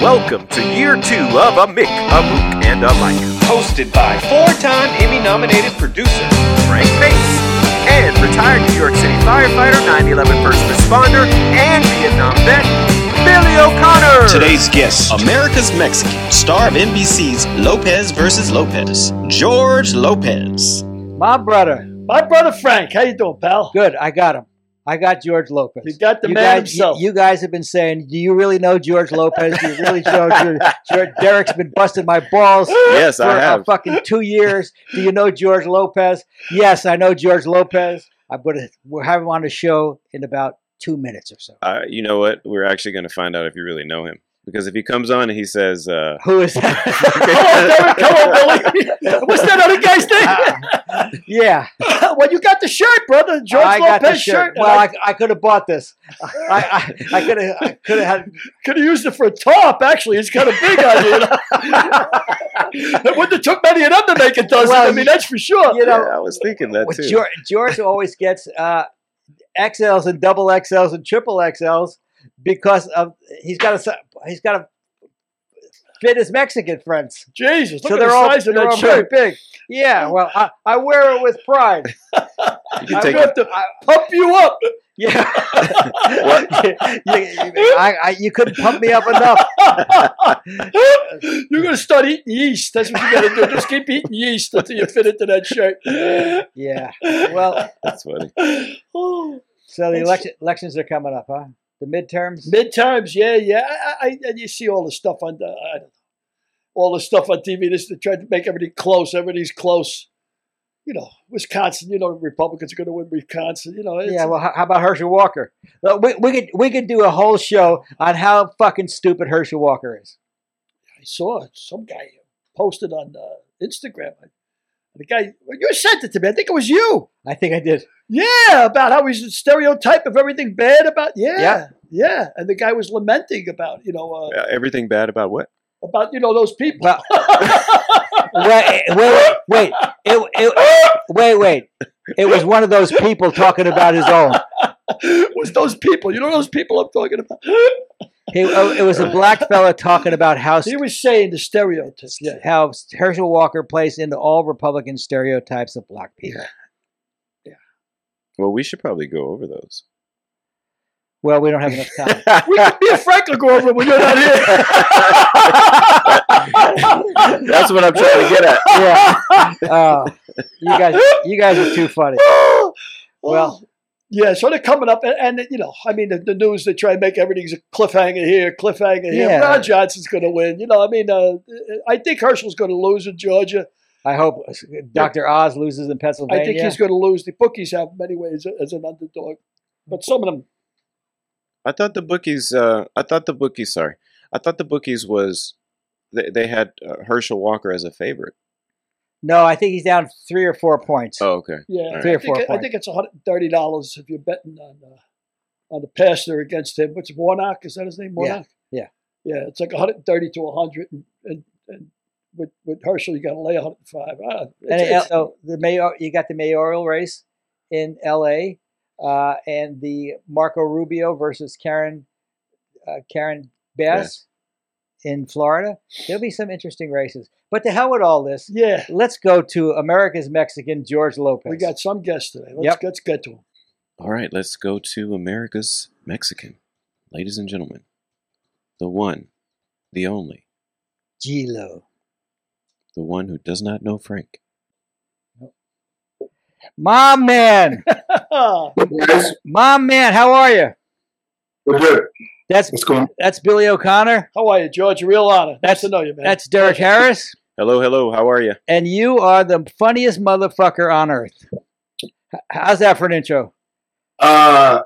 Welcome to year two of A Mick, a Mook, and a Mike. Hosted by four-time Emmy-nominated producer Frank Pace and retired New York City firefighter, 9/11 first responder, and Vietnam vet Billy O'Connor. Today's guest, America's Mexican, star of NBC's Lopez versus Lopez, George Lopez. My brother. My brother Frank. How you doing, pal? Good. I got him. I got George Lopez. You got the you man guys, himself. You, you guys have been saying, "Do you really know George Lopez? Do you really know George, George Derek's been busting my balls Yes, for I uh, have. fucking two years. Do you know George Lopez? Yes, I know George Lopez. I'm gonna we'll have him on the show in about two minutes or so. Uh, you know what? We're actually going to find out if you really know him. Because if he comes on and he says, uh, Who is that? Come on, Come on, Billy. What's that other guy's name? yeah, well, you got the shirt, brother. George I Lopez got the shirt. and Well, I, I, I could have bought this. I I, I could have I could have had. could have used it for a top. Actually, it's kind of big on you. you know? it wouldn't have took many an undermaker does Well, it. I mean, that's for sure. You know, yeah, I was thinking that too. George, George always gets uh, XLs and double XLs and triple XLs because of he's got to he's got to fit his Mexican friends. Jesus, look so at they're the all, size they're that all very big. Yeah, well, I, I wear it with pride. you I can take We have to I- pump you up. yeah, you, I, I, you couldn't pump me up enough. You're going to start eating yeast. That's what you got to do. Just keep eating yeast until you fit into that shirt. Yeah. Well, That's funny. Oh. so the election, elections are coming up, huh? The midterms. Midterms, yeah, yeah. I, I, and you see all the stuff on the, I don't know, all the stuff on TV. This they tried to make everything close. Everything's close. You know, Wisconsin. You know, Republicans are going to win Wisconsin. You know, Yeah, well, how, about Herschel Walker? Uh, We, we could we could do a whole show on how fucking stupid Herschel Walker is. I saw some guy posted on uh, Instagram. The guy, you sent it to me. I think it was you. I think I did. Yeah, about how he's a stereotype of everything bad about. Yeah, Yeah. yeah. And the guy was lamenting about, you know, uh, everything bad about what? about you know those people. Well, wait, wait, wait, it, it, wait, wait. It was one of those people talking about his own. it was those people. You know those people I'm talking about. He, oh, it was a black fella talking about how He was saying the stereotypes. Yeah. how Herschel Walker plays into all Republican stereotypes of black people. Well, we should probably go over those. Well, we don't have enough time. We could be a Frank will go over it when you're not here. That's what I'm trying to get at. Yeah. Uh, you guys, you guys are too funny. Well, yeah, so they're coming up, and, and you know, I mean, the, the news they try and make everything's a cliffhanger here, cliffhanger here. Yeah. Ron Johnson's going to win. You know, I mean, uh, I think Herschel's going to lose in Georgia. I hope Dr. Oz loses in Pennsylvania. I think he's going to lose. The bookies have many ways as, an underdog, but some of them. I thought the bookies. Uh, I thought the bookies. Sorry, I thought the bookies was they, they had uh, Herschel Walker as a favorite. no, I think he's down three or four points. Oh, okay. Yeah, Three I or think, four I points. think it's one hundred and thirty dollars if you're betting on uh, on the passer against him. What's Warnock? Is that his name? Yeah, Warnock. yeah. yeah. It's like one hundred and thirty to hundred, and, and, and with with Herschel, you got to lay one hundred and five. Ah, And it's- it- oh, the mayor, you got the mayoral race in L.A. Uh, and the Marco Rubio versus Karen uh, Karen Bass in Florida. There'll be some interesting races. But to hell with all this, yeah, let's go to America's Mexican George Lopez. we got some guests today. Let's Yep. let's get to them. All right, let's go to America's Mexican, ladies and gentlemen. The one, the only, Gilo. The one who does not know Frank. My man, guys, my man, how are you? we're good. That's What's going on? that's Billy O'Connor. How are you, George? Real honor. Nice That's- to know you, man. That's Derek Harris. Hello, hello. How are you? and you are the funniest motherfucker on earth. How's that for an intro? Uh,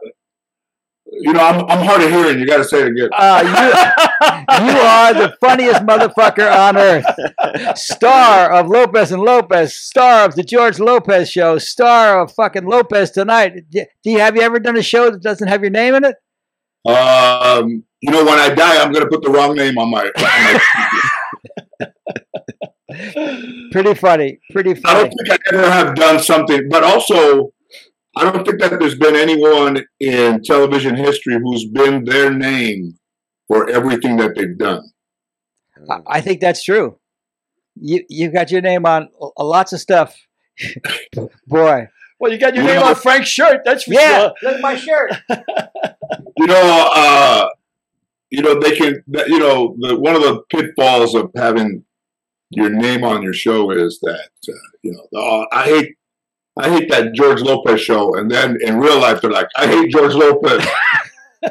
you know, I'm, I'm hard of hearing. You got to say it again. Uh, you, you are the funniest motherfucker on earth. Star of Lopez and Lopez, star of the George Lopez show, star of fucking Lopez tonight. Do you have you ever done a show that doesn't have your name in it? Um, you know, when I die, I'm going to put the wrong name on my. On my Pretty funny, pretty funny. I don't think I ever have done something, but also, I don't think that there's been anyone in television history who's been their name for everything that they've done. I, I think that's true. You you got your name on a- lots of stuff, boy. Well, you got your You name know- on Frank's shirt. That's for Yeah, sure. look at my shirt. you know, uh, you know, they can, you know, the, one of the pitfalls of having your name on your show is that, uh, you know, uh, I hate, I hate that George Lopez show, and then in real life they're like, I hate George Lopez,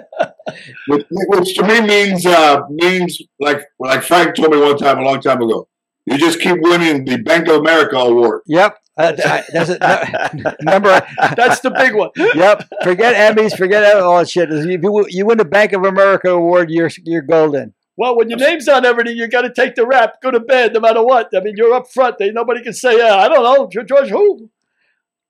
which, which to me means uh, means like like Frank told me one time a long time ago. You just keep winning the Bank of America award. Yep, uh, I- that's it. No, Remember, That's the big one. yep. Forget Emmys, forget all that shit. If you, you win the Bank of America award, you're you're golden. Well, when your name's on everything, you got to take the rap, go to bed, no matter what. I mean, you're up front. They, nobody can say, yeah, I don't know, George who?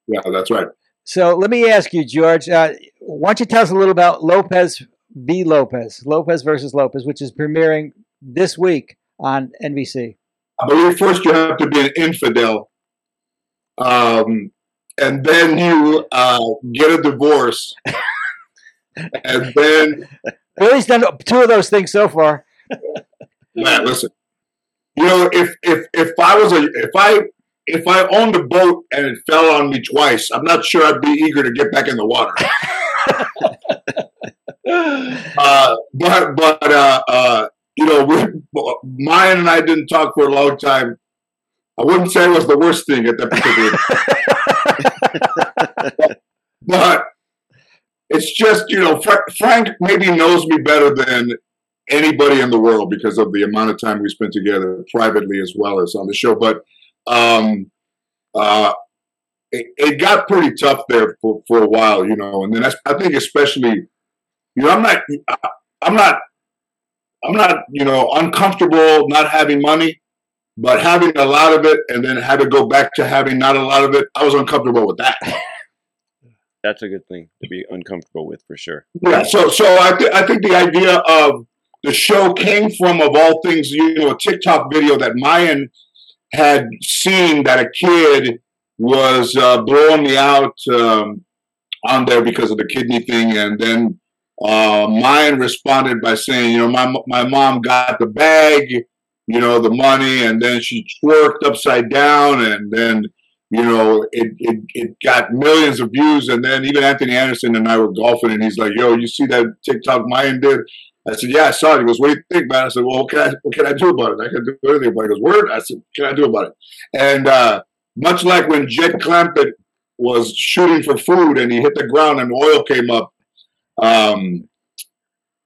Yeah, that's right. So let me ask you, George. Uh, why don't you tell us a little about Lopez v. Lopez, Lopez versus Lopez, which is premiering this week on NBC. I believe first you have to be an infidel, um, and then you uh, get a divorce, and then Well, he's done two of those things so far. man, listen, you know, if if if I was a if I if I owned a boat and it fell on me twice, I'm not sure I'd be eager to get back in the water. uh, but but uh, uh, you know, we, Mayan and I didn't talk for a long time. I wouldn't say it was the worst thing at that particular. but it's just you know, Fra- Frank maybe knows me better than anybody in the world because of the amount of time we spent together privately as well as on the show. But um, uh, it, it got pretty tough there for, for a while, you know. And then I, I think especially, you know, I'm not, I- I'm not, I'm not, you know, uncomfortable not having money, but having a lot of it and then had to go back to having not a lot of it. I was uncomfortable with that. That's a good thing to be uncomfortable with for sure. Yeah, so so I, th- I think the idea of the show came from of all things, you know, a TikTok video that Mayan had seen that a kid was uh, blowing me out um, on there because of the kidney thing, and then uh, Mayan responded by saying, you know, my my mom got the bag, you know, the money, and then she twerked upside down, and then you know, it, it, it got millions of views. And then even Anthony Anderson and I were golfing, and he's like, yo, you see that TikTok Mayan did? I said, yeah, I saw it. He goes, what do you think, man? I said, well, what can I, what can I do about it? I can't do anything about it. He goes, word? I said, can I do about it? And uh, much like when Jed Clampett was shooting for food and he hit the ground and oil came up, um,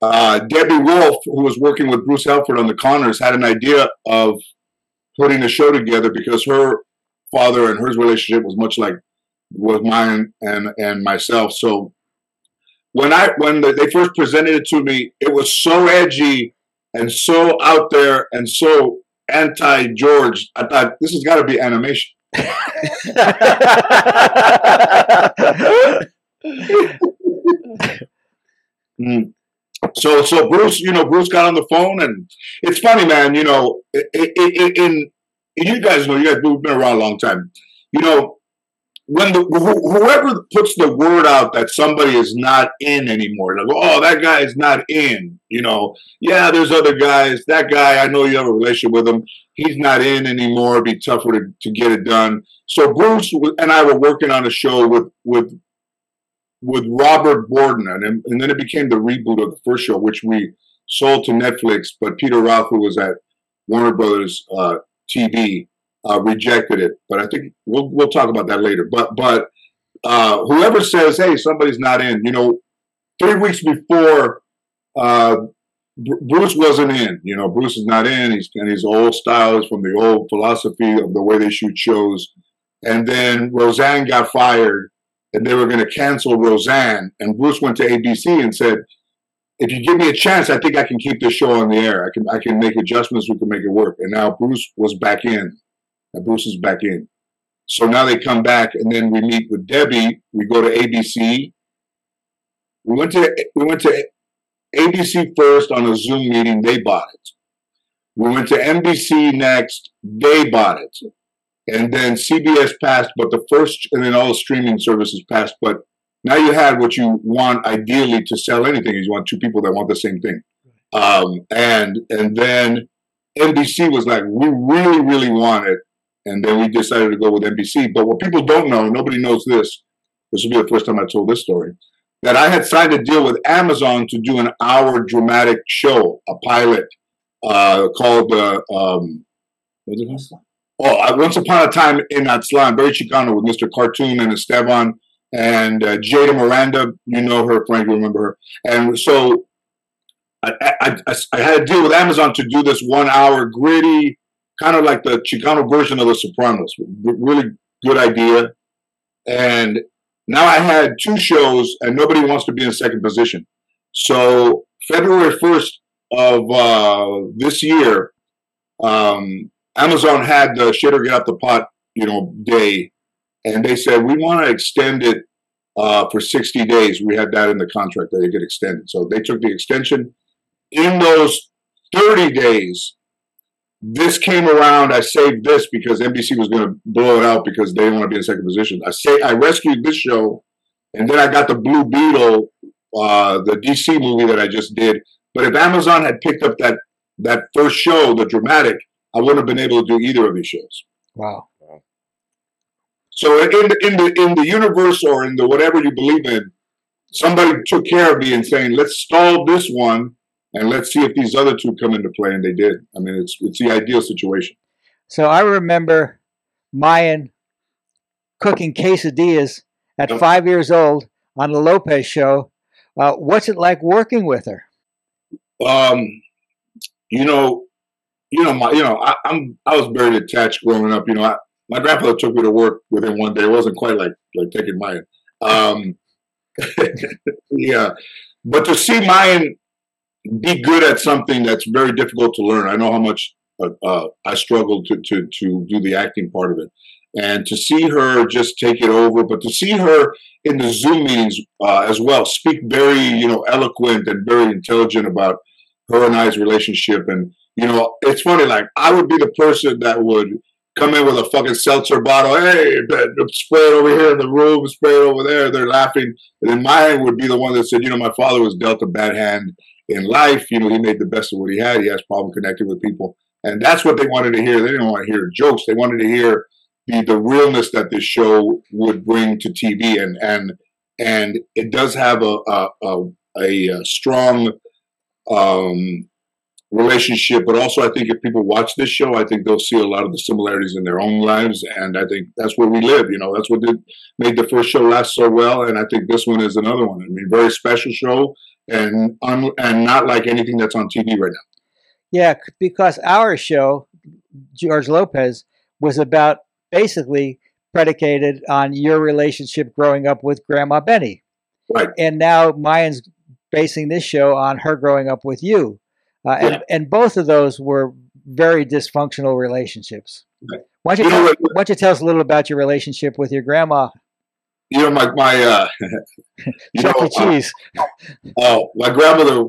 uh, Debby Wolfe, who was working with Bruce Helford on the Conners, had an idea of putting a show together because her father and her relationship was much like was mine and and myself. So when I when they first presented it to me, it was so edgy and so out there and so anti George. I thought this has got to be animation. Mm. So so Bruce, you know, Bruce got on the phone, and it's funny, man. You know, i i i in you guys know, you guys we've been around a long time. You know, when the wh- whoever puts the word out that somebody is not in anymore, like, oh, that guy is not in. You know, yeah, there's other guys. That guy, I know you have a relationship with him. He's not in anymore. It'd be tougher to, to get it done. So Bruce and I were working on a show with with with Robert Borden, and, and then it became the reboot of the first show, which we sold to Netflix. But Peter Roth, who was at Warner Brothers uh, TV, uh, rejected it. But I think we'll we'll talk about that later. But but uh, whoever says, "Hey, somebody's not in," you know, three weeks before. Uh, Br- Bruce wasn't in, you know. Bruce is not in. He's and his old style is from the old philosophy of the way they shoot shows. And then Roseanne got fired, and they were going to cancel Roseanne. And Bruce went to ABC and said, "If you give me a chance, I think I can keep this show on the air. I can I can make adjustments. We can make it work." And now Bruce was back in, and Bruce is back in. So now they come back, and then we meet with Debby. We go to ABC. We went to we went to ABC first on a Zoom meeting. They bought it. We went to NBC next. They bought it and then CBS passed, but the first, and then all the streaming services passed. But now you had what you want ideally to sell anything is you want two people that want the same thing, um, and and then NBC was like, we really, really want it. And then we decided to go with NBC. But what people don't know, nobody knows this, this will be the first time I told this story, that I had signed a deal with Amazon to do an hour dramatic show, a pilot uh, called, uh, um, it? Oh, uh, Once Upon a Time in Aztlan, very Chicano with Mr. Cartoon and Estevan and uh, Jada Miranda. You know her, Frank, you remember her. And so I, I, I, I had a deal with Amazon to do this one hour gritty, kind of like the Chicano version of The Sopranos. Really good idea. And now I had two shows, and nobody wants to be in second position. So February first of uh, this year, um, Amazon had the shit or get out the pot, you know, day, and they said we want to extend it uh, for 60 days. We had that in the contract that it get extended. So they took the extension. In those 30 days, this came around. I saved this because NBC was going to blow it out because they didn't want to be in second position. I say I rescued this show, and then I got the Blue Beetle, uh, the DC movie that I just did. But if Amazon had picked up that that first show, the dramatic, I wouldn't have been able to do either of these shows. Wow. So in the, in the in the universe or in the whatever you believe in, somebody took care of me and saying, let's stall this one and let's see if these other two come into play, and they did. I mean, it's it's the ideal situation. So I remember Mayan cooking quesadillas at Yep. five years old on the Lopez show. Uh, what's it like working with her? Um, you know, you know, my, you know, I, I'm I was very attached growing up. You know, I, my grandfather took me to work with him one day. It wasn't quite like like taking Mayan. Um, yeah, but to see Mayan be good at something that's very difficult to learn. I know how much uh, uh, I struggled to to to do the acting part of it, and to see her just take it over, but to see her in the Zoom meetings uh, as well, speak very you know eloquent and very intelligent about her and I's relationship, and you know it's funny. Like I would be the person that would come in with a fucking seltzer bottle, hey, spray it over here in the room, spray it over there. They're laughing, and then Mayan would be the one that said, you know, my father was dealt a bad hand in life. You know, he made the best of what he had. He has problem connecting with people. And that's what they wanted to hear. They didn't want to hear jokes. They wanted to hear the, the realness that this show would bring to TV. And and and it does have a a, a, a, strong um, relationship. But also, I think if people watch this show, I think they'll see a lot of the similarities in their own lives. And I think that's where we live. You know, that's what did made the first show last so well. And I think this one is another one. I mean, very special show and un, and not like anything that's on TV right now. Yeah, because our show, George Lopez, was about basically predicated on your relationship growing up with Grandma Benny. Right. And now Mayan's basing this show on her growing up with you. Uh, and, Yeah. and both of those were very dysfunctional relationships. Right. Why don't, you You know why don't you tell us a little about your relationship with your grandma, You know, my my uh, Chuck know, E. Cheese? Oh, my grandmother.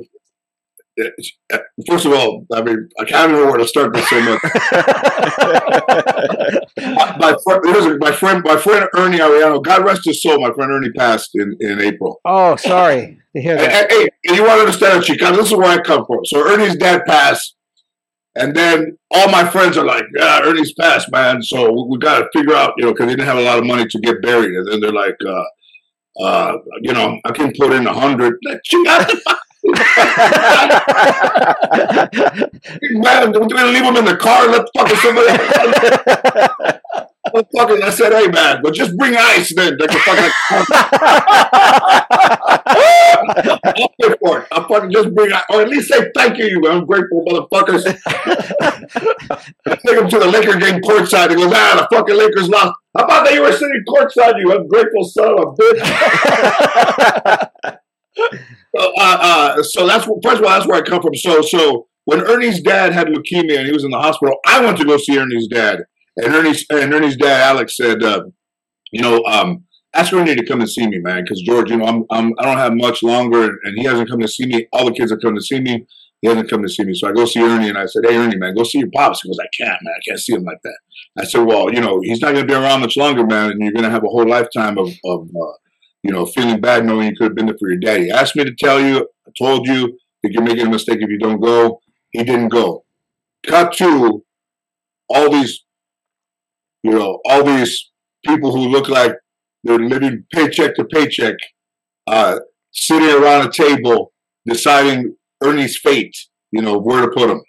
uh, First of all, I mean, I can't even know where to start this so much. my friend, my friend, my friend Ernie Ariano. God rest his soul. My friend Ernie passed in in April. oh, sorry to hear Hey, that. hey, hey, you want to understand, Chicano? This is where I come from. So Ernie's dad passed, and then all my friends are like, "Yeah, Ernie's passed, man." So we, we got to figure out, you know, because they didn't have a lot of money to get buried, and then they're like, uh, uh, you know, I can put in a hundred. Man, we're gonna leave them in the car. Let's fucking somebody. Let fucking, I said, hey man, but just bring ice then. Fucking. I'll pay for it. I'll fucking just bring ice, or at least say thank you, you ungrateful motherfuckers. Take them to the Laker game courtside. He goes, ah, the fucking Lakers lost. How about that you were sitting courtside, you ungrateful son of a bitch? So, uh, uh, so that's first of all, that's where I come from. So, so when Ernie's dad had leukemia and he was in the hospital, I went to go see Ernie's dad, and Ernie's and Ernie's dad, Alex, said, uh, you know, um, ask Ernie to come and see me, man, because George, you know, I'm, I'm I don't have much longer, and, and he hasn't come to see me. All the kids have come to see me. He hasn't come to see me, so I go see Ernie, and I said, "Hey, Ernie, man, go see your pops." He goes, "I can't, man. I can't see him like that." I said, "Well, you know, he's not going to be around much longer, man, and you're going to have a whole lifetime of, of uh, you know, feeling bad knowing you could have been there for your daddy. Asked me to tell you. I told you that you're making a mistake if you don't go. He didn't go. cut to all these, you know, all these people who look like they're living paycheck to paycheck, uh, sitting around a table deciding Ernie's fate, you know, where to put him.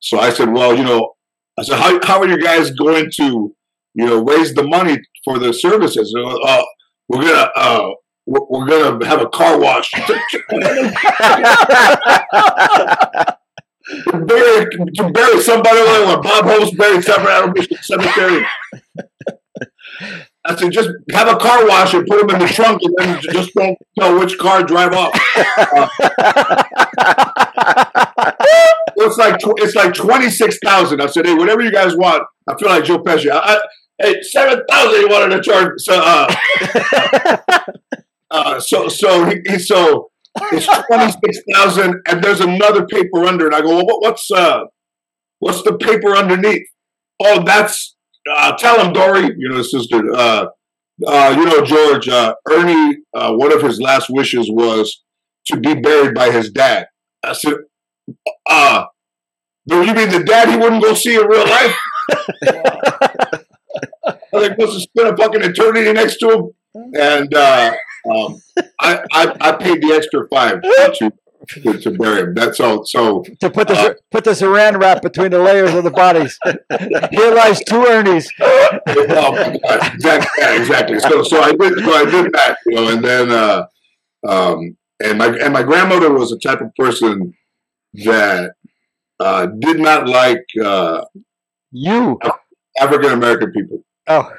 So I said, well, you know, I said, how, how are you guys going to, you know, raise the money for the services? Uh, we're gonna uh, we're, we're gonna have a car wash. to bury, to bury somebody like Bob Hope buried somebody at cemetery. I said, just have a car wash and put them in the trunk, and then just don't know which car drive off. Uh, it's like it's like twenty six thousand. I said, hey, whatever you guys want. I feel like Joe Pesci. I, I, hey, seven thousand. He wanted to charge. So, uh, uh, so, so he, he so it's twenty six thousand, and there's another paper under it. I go, well, what, what's uh, what's the paper underneath? Oh, that's uh, tell him, Dory. You know, sister. Uh, uh, you know, George. Uh, Ernie. Uh, one of his last wishes was to be buried by his dad. I said, uh, do you mean the dad he wouldn't go see in real life? Are they supposed to spend a fucking eternity next to him? And uh, um, I, I, I paid the extra five to, to, to bury him. That's all. So to put the Uh, put the saran wrap between the layers of the bodies. Here lies two Ernies. well, exactly, yeah, exactly. So, so I did, so I did that, you know, and then, uh, um, and my and my grandmother was the type of person that uh, did not like uh, You. African American people. Oh,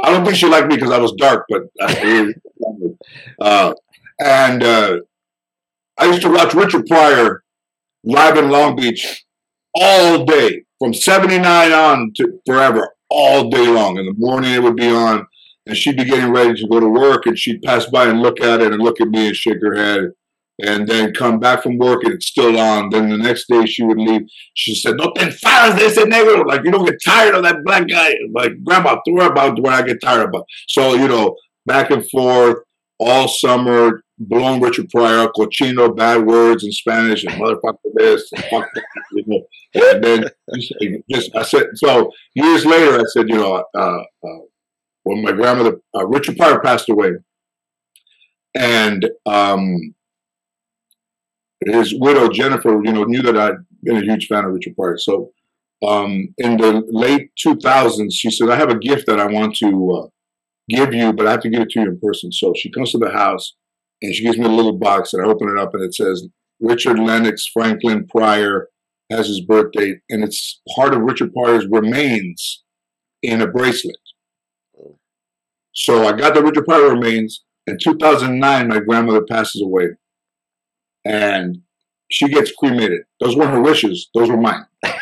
I don't think she liked me because I was dark, but I uh, and uh, I used to watch Richard Pryor live in Long Beach all day from '79 on to forever, all day long. In the morning, it would be on, and she'd be getting ready to go to work, and she'd pass by and look at it and look at me and shake her head. And then come back from work and it's still on. Then the next day she would leave. She said, "No te enfadas de ese negro." Like you don't get tired of that black guy. Like grandma, don't worry about what I get tired about. So you know, back and forth all summer, blowing Richard Pryor, cochino, bad words in Spanish, and motherfucker this, and fuck that, you know. And then just I said, so years later, I said, you know, uh, uh, when my grandmother uh, Richard Pryor passed away, and um, his widow Jennifer, you know, knew that I'd been a huge fan of Richard Pryor. So um, in the late 2000s, she said, "I have a gift that I want to uh, give you, but I have to give it to you in person." So she comes to the house and she gives me a little box, and I open it up, and it says Richard Lennox Franklin Pryor has his birth date, and it's part of Richard Pryor's remains in a bracelet. So I got the Richard Pryor remains. In 2009, my grandmother passes away, and she gets cremated. Those weren't her wishes; those were mine. I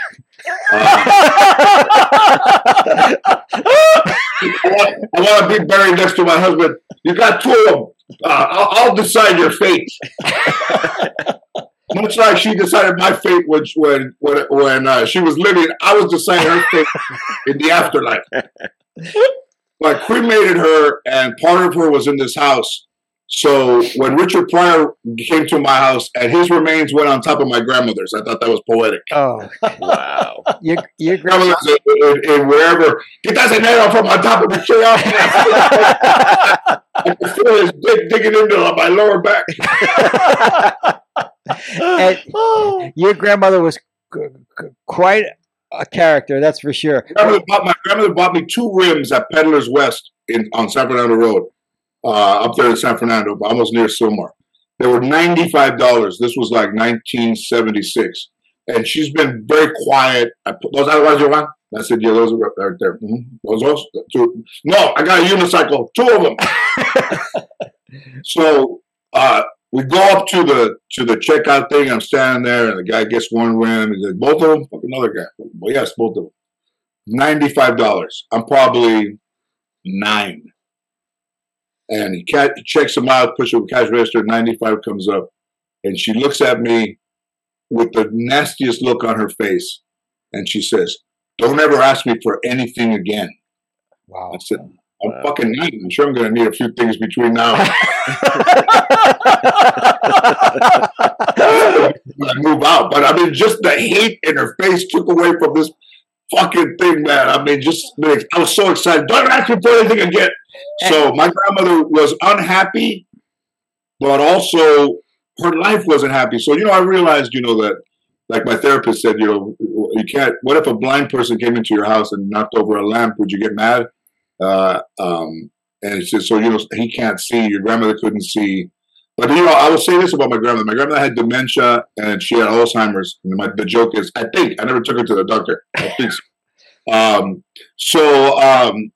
want to be buried next to my husband. You got two of them. Uh, I'll, I'll decide your fate. Much like she decided my fate when when when, when uh, she was living, I was deciding her fate in the afterlife. So I cremated her, and part of her was in this house. So when Richard Pryor came to my house, and his remains went on top of my grandmother's, I thought that was poetic. oh, Wow. your your Grandmother's in, in, in wherever. Get that dinero from on top of the tree. I can feel his dick digging into uh, my lower back. and your grandmother was c- c- quite a character, that's for sure. grandmother bought, my grandmother bought me two rims at Peddler's West in on San Fernando Road, uh, up there in San Fernando, almost near Sylmar. They were ninety five dollars. This was like nineteen seventy six, and she's been very quiet. I put those otherwise you want. I said, yeah, those are right there. Mhm. Those, those two. No, I got a unicycle, two of them. so uh, we go up to the to the checkout thing. I'm standing there, and the guy gets one rim. He says, both of them. Fuck another guy. Well, yes, both of them. Ninety-five dollars. I'm probably nine. And he ca- checks them out, pushes the cash register. Ninety-five comes up, and she looks at me with the nastiest look on her face, and she says, "Don't ever ask me for anything again." Wow. I said, I'm Wow. fucking 90. I'm sure I'm going to need a few things between now I move out. But I mean, just the hate in her face took away from this fucking thing, man. I mean, just I was so excited. Don't ask me for anything again. So my grandmother was unhappy, but also her life wasn't happy. So you know, I realized, you know, that like my therapist said, you know, you can't. What if a blind person came into your house and knocked over a lamp? Would you get mad? Uh, um, and said, so you know, he can't see. Your grandmother couldn't see. But you know, I will say this about my grandmother. My grandmother had dementia and she had Alzheimer's. And my, the joke is, I think I never took her to the doctor. I think so. Um, so um,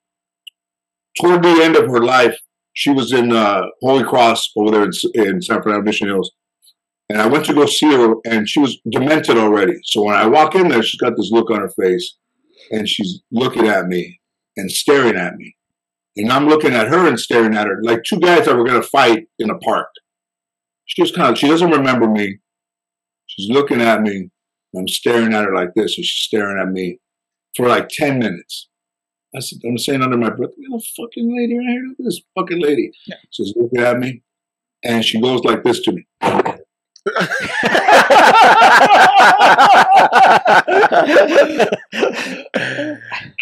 toward the end of her life, she was in uh, Holy Cross over there in, in San Fernando Mission Hills. And I went to go see her, and she was demented already. So when I walk in there, she's got this look on her face, and she's looking at me and staring at me. And I'm looking at her and staring at her, like two guys that were going to fight in a park. She just kind of, she doesn't remember me. She's looking at me. I'm staring at her like this, and she's staring at me for like 10 minutes. I said, I'm saying under my breath, you know, fucking lady right here, look at this fucking lady. She's looking at me, and she goes like this to me.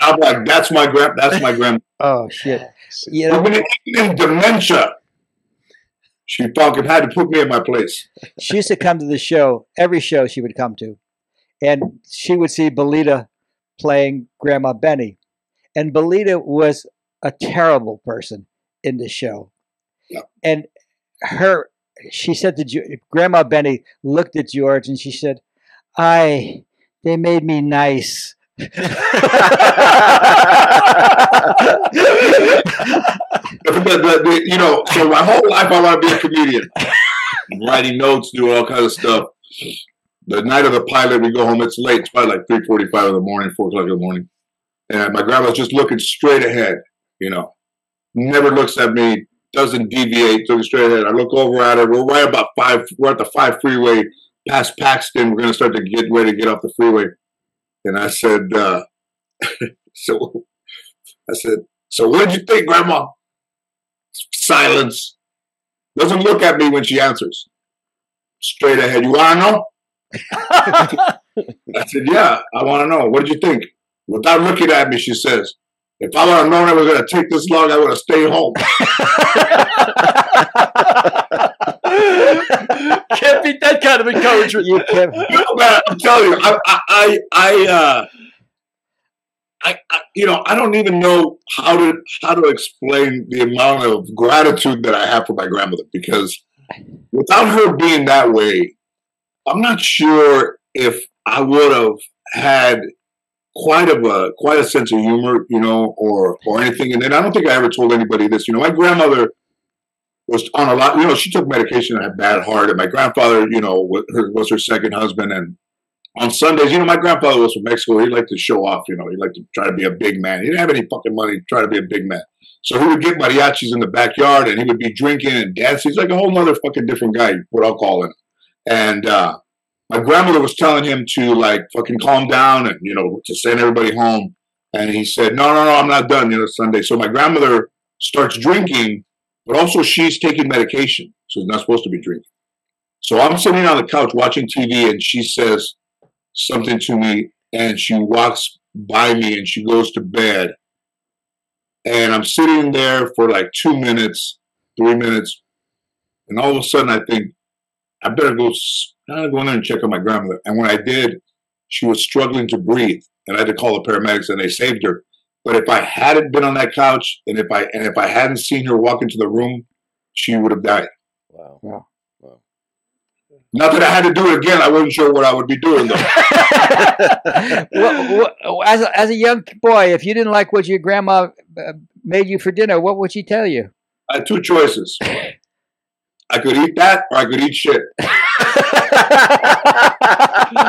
I'm like, that's my grand, that's my grand. oh shit! You know, Even in, in dementia, she fucking had to put me in my place. she used to come to the show. Every show she would come to, and she would see Belita playing Grandma Benny, and Belita was a terrible person in the show, Yeah. and her. She said to Grandma Benny looked at George and she said, "I, they made me nice." You know, so my whole life I want to be a comedian. Writing notes, doing all kinds of stuff. The night of the pilot, we go home. It's late. It's probably like three forty-five in the morning, four o'clock in the morning, and my grandma's just looking straight ahead. You know, never looks at me, doesn't deviate, looking straight ahead. I look over at her. We're right about five. We're at the five freeway past Paxton. We're gonna start to get ready to get off the freeway, and I said, uh, "So, I said, so what did you think, Grandma?" Silence. Doesn't look at me when she answers. Straight ahead. You want to know? I said, Yeah, I want to know. What did you think? Without looking at me, she says, If I would have known it was going to take this long, I would have stayed home. Can't beat that kind of encouragement. you can't. You know, man, I'm telling you, I, I, I, I, uh, I, I, you know, I don't even know how to how to explain the amount of gratitude that I have for my grandmother because without her being that way, I'm not sure if I would have had quite of a quite a sense of humor, you know, or or anything. And then I don't think I ever told anybody this. You know, my grandmother was on a lot. You know, she took medication and had bad heart, and my grandfather, you know, was her, was her second husband. And on Sundays, you know, my grandfather was from Mexico. He liked to show off. You know, he liked to try to be a big man. He didn't have any fucking money. to Try to be a big man. So he would get mariachis in the backyard, and he would be drinking and dancing. He's like a whole other fucking different guy. What I'll call him. And uh, my grandmother was telling him to like fucking calm down and you know to send everybody home. And he said, "No, no, no, I'm not done." You know, Sunday. So my grandmother starts drinking, but also she's taking medication, so she's not supposed to be drinking. So I'm sitting on the couch watching TV, and she says something to me, and she walks by me, and she goes to bed. And I'm sitting there for like two minutes, three minutes, and all of a sudden I think I better go. I gotta go in there and check on my grandmother. And when I did, she was struggling to breathe, and I had to call the paramedics, and they saved her. But if I hadn't been on that couch, and if I and if I hadn't seen her walk into the room, she would have died. Wow. Not that I had to do it again. I wasn't sure what I would be doing though. What- what- as, a, as a young boy, if you didn't like what your grandma uh, made you for dinner, what would she tell you? I had two choices. I could eat that, or I could eat shit.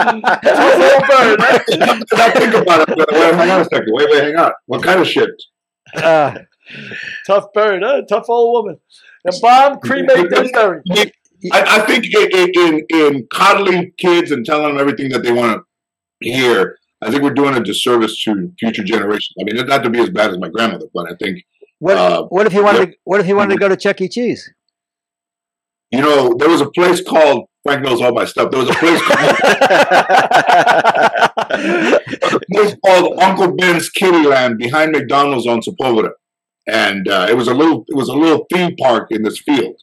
Tough little bird. now think about it. Wait, hang on a second. Wait, wait, hang on. What kind of shit? Uh, Tough bird, huh? Tough old woman. And Bob, cremate that berry. I, I think in, in, in, in coddling kids and telling them everything that they want to hear, I think we're doing a disservice to future generations. I mean, not to be as bad as my grandmother, but I think What Uh, What if he wanted? yeah. To, what if he wanted to go to Chuck E. Cheese? You know, there was a place called Frank knows all my stuff. There was a place called, place called Uncle Ben's Kiddieland behind McDonald's on Sepulveda, and uh, it was a little it was a little theme park in this field.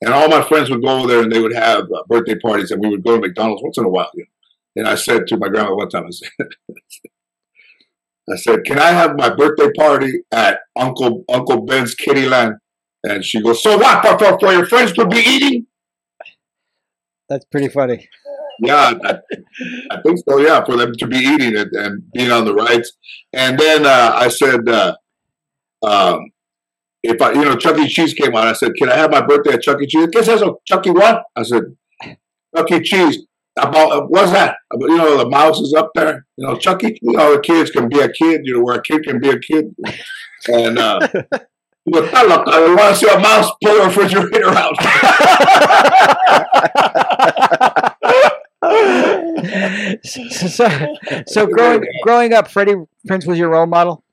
And all my friends would go over there, and they would have uh, birthday parties, and we would go to McDonald's once in a while. You know? And I said to my grandma one time, I said, I said, "Can I have my birthday party at Uncle Uncle Ben's Kiddieland?" And she goes, "So what? For, for, for your friends to be eating?" That's pretty funny. Yeah, I, I think so. Yeah, for them to be eating it and being on the rides. And then uh, I said, uh, um, if I, you know, Chuck E. Cheese came on, I said, "Can I have my birthday at Chuck E. Cheese?" Guess that's a Chuck E. What? I said, "Chuck E. Cheese." About what's that? About, you know, the mouse is up there. You know, Chuck E. You know, the kids can be a kid. You know, where a kid can be a kid. And uh, "Ah, look, I want to see a mouse pull the refrigerator out. so, so, so growing growing up, Freddie Prinze was your role model.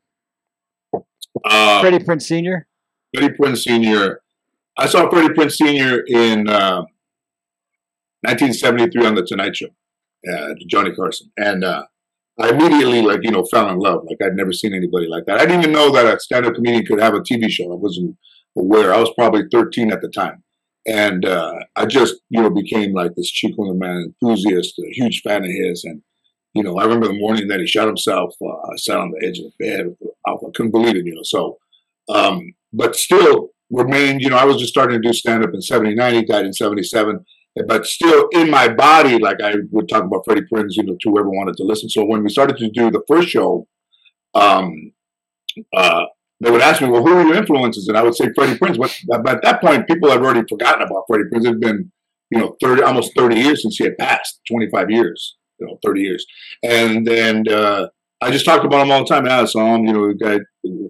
Uh, Freddie Prinze Senior. Freddie Prinze Sr. I saw Freddie Prinze Sr. in uh, 1973 on the Tonight Show, uh, Johnny Carson, and uh, I immediately, like you know, fell in love. Like I'd never seen anybody like that. I didn't even know that a stand-up comedian could have a TV show. I wasn't aware. I was probably 13 at the time, and uh, I just you know became like this Chico the Man enthusiast, a huge fan of his, and. You know, I remember the morning that he shot himself. Uh, I sat on the edge of the bed. I couldn't believe it. You know, so um, but still remained, you know, I was just starting to do stand up in 79, he died in 77. But still in my body, like I would talk about Freddie Prinze, you know, to whoever wanted to listen. So when we started to do the first show, um, uh, they would ask me, well, who are your influences? And I would say Freddie Prinze. But, but at that point, people had already forgotten about Freddie Prinze. It had been, you know, 30, almost 30 years since he had passed, 25 years, you know, 30 years. And then, uh, I just talked about him all the time. I saw him, you know, the guy,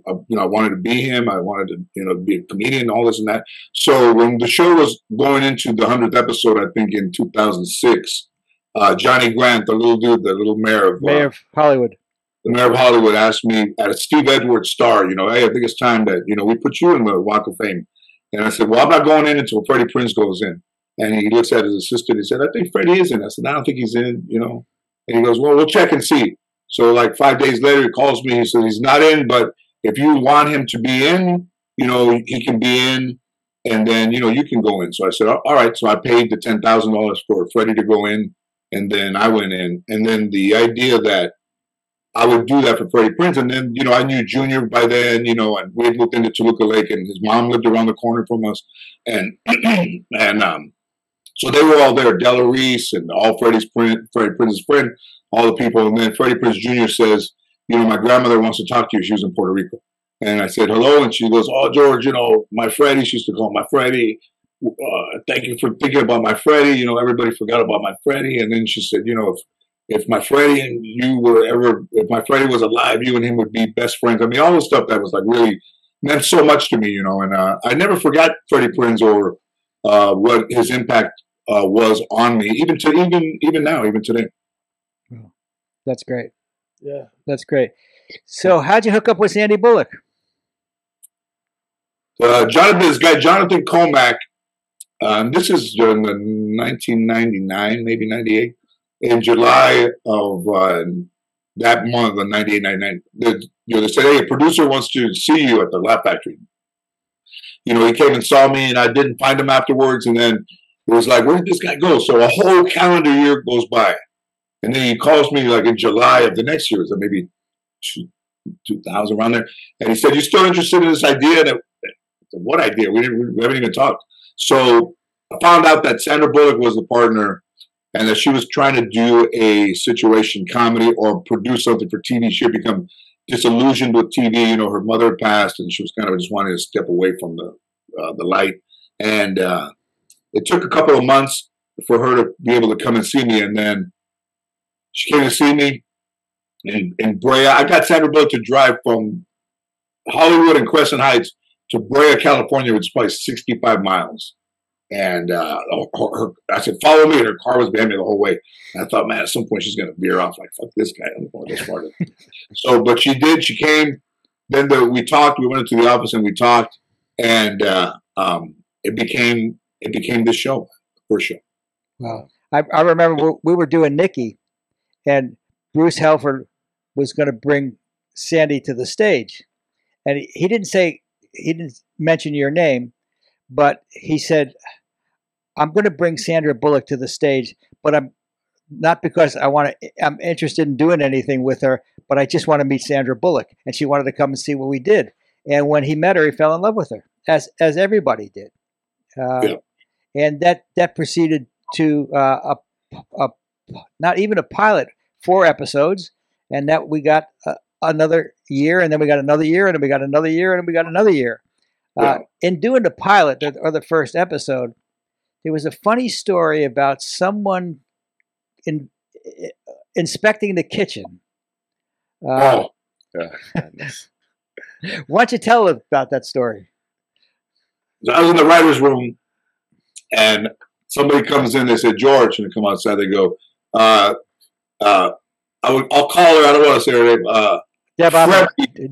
uh, you know, I wanted to be him. I wanted to, you know, be a comedian, all this and that. So when the show was going into the hundredth episode, I think in 2006, uh, Johnny Grant, the little dude, the little mayor of Mayor uh, of Hollywood. the mayor of Hollywood, asked me at a Steve Edwards star, you know, hey, I think it's time that you know we put you in the Walk of Fame. And I said, well, I'm not going in until Freddie Prinze goes in. And he looks at his assistant. And he said, I think Freddie is in. I said, I don't think he's in. You know. And he goes, well, we'll check and see. So like five days later, he calls me. He says he's not in, but if you want him to be in, you know, he can be in, and then you know you can go in. So I said, all right. So I paid the ten thousand dollars for Freddie to go in, and then I went in. And then the idea that I would do that for Freddie Prinze, and then you know I knew Junior by then, you know, and we had moved into Toluca Lake, and his mom lived around the corner from us, and and um, so they were all there, Della Reese and all Freddie's friend, Freddie Prinze's friend, all the people, and then Freddie Prinze Jr. says, you know, my grandmother wants to talk to you. She was in Puerto Rico, and I said hello, and she goes, oh George, you know, my Freddie. She used to call my Freddie. Uh, thank you for thinking about my Freddie. You know, everybody forgot about my Freddie, and then she said, you know, if if my Freddie and you were ever, if my Freddie was alive, you and him would be best friends. I mean, all the stuff that was like really meant so much to me, you know. And uh, I never forgot Freddie Prinze or uh, what his impact uh, was on me, even to even even now, even today. That's great. Yeah. That's great. So how'd you hook up with Sandy Bullock? Uh, Jonathan, this guy Jonathan Komack. Um, this is during the 1999, maybe 98. In July of uh, that month, the 98, 99, the, you know, they said, "Hey, a producer wants to see you at the Laugh Factory." You know, he came and saw me, and I didn't find him afterwards. And then it was like, "Where did this guy go?" So a whole calendar year goes by, and then he calls me like in July of the next year, so maybe two, 2000 around there, and he said, "You still interested in this idea?" It, what idea? We didn't. We haven't even talked. So I found out that Sandra Bullock was the partner, and that she was trying to do a situation comedy or produce something for TV. She had become disillusioned with TV. You know, her mother passed, and she was kind of just wanting to step away from the uh, the light. And uh, it took a couple of months for her to be able to come and see me, and then she came to see me in, in Brea. I got Sandra Bullock to drive from Hollywood and Crescent Heights to Brea, California, which is probably 65 miles. And uh, her, her, I said, follow me. And her car was behind me the whole way. And I thought, man, at some point she's going to veer off. Like, fuck this guy. I'm going this far. so, but she did. She came. then the, we talked. We went into the office and we talked, and uh, um, it became it became the show, first show. Wow. I, I remember we- we were doing Nikki, and Bruce Helford was going to bring Sandy to the stage, and he, he didn't say he didn't mention your name, but he said, "I'm going to bring Sandra Bullock to the stage, but I'm not because I want to. I'm interested in doing anything with her, but I just want to meet Sandra Bullock, and she wanted to come and see what we did. And when he met her, he fell in love with her, as as everybody did. Uh, Yeah. And that that proceeded to uh, a, a not even a pilot, four episodes, and that we got uh, another year, and then we got another year, and then we got another year, and then we got another year. Uh, Yeah. in doing the pilot or the first episode, there was a funny story about someone in, inspecting the kitchen. Uh, Oh, Why don't you tell about that story? I was in the writers' room, and somebody comes in. They said George, and they come outside. They go, uh, uh, I would, I'll call her. I don't want to say her name. Uh, Deb.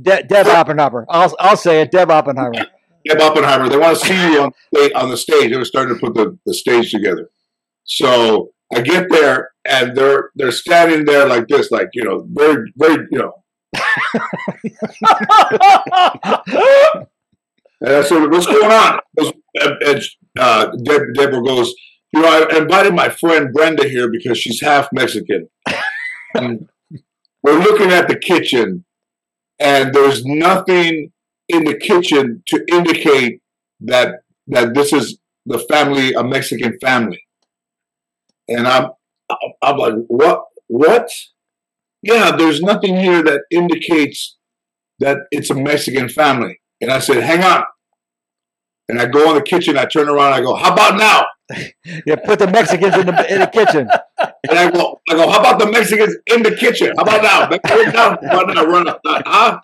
De- Deb Oppenheimer. I'll, I'll say it. Deb Oppenheimer. Deb Oppenheimer. They want to see you on on the stage. They were starting to put the, the stage together. So I get there, and they're they're standing there like this, like you know, very very you know. And I said, "What's going on?" And, uh, Deb, Deborah goes, "You know, I invited my friend Brenda here because she's half Mexican. And we're looking at the kitchen, and there's nothing in the kitchen to indicate that that this is the family, a Mexican family." And I'm, I'm like, "What? What?" Yeah, there's nothing here that indicates that it's a Mexican family. And I said, hang on. And I go in the kitchen, I turn around, I go, how about now? Yeah, put the Mexicans in the in the kitchen. And I go, I go, how about the Mexicans in the kitchen? How about now? Back it down. How about now? Run up. Huh?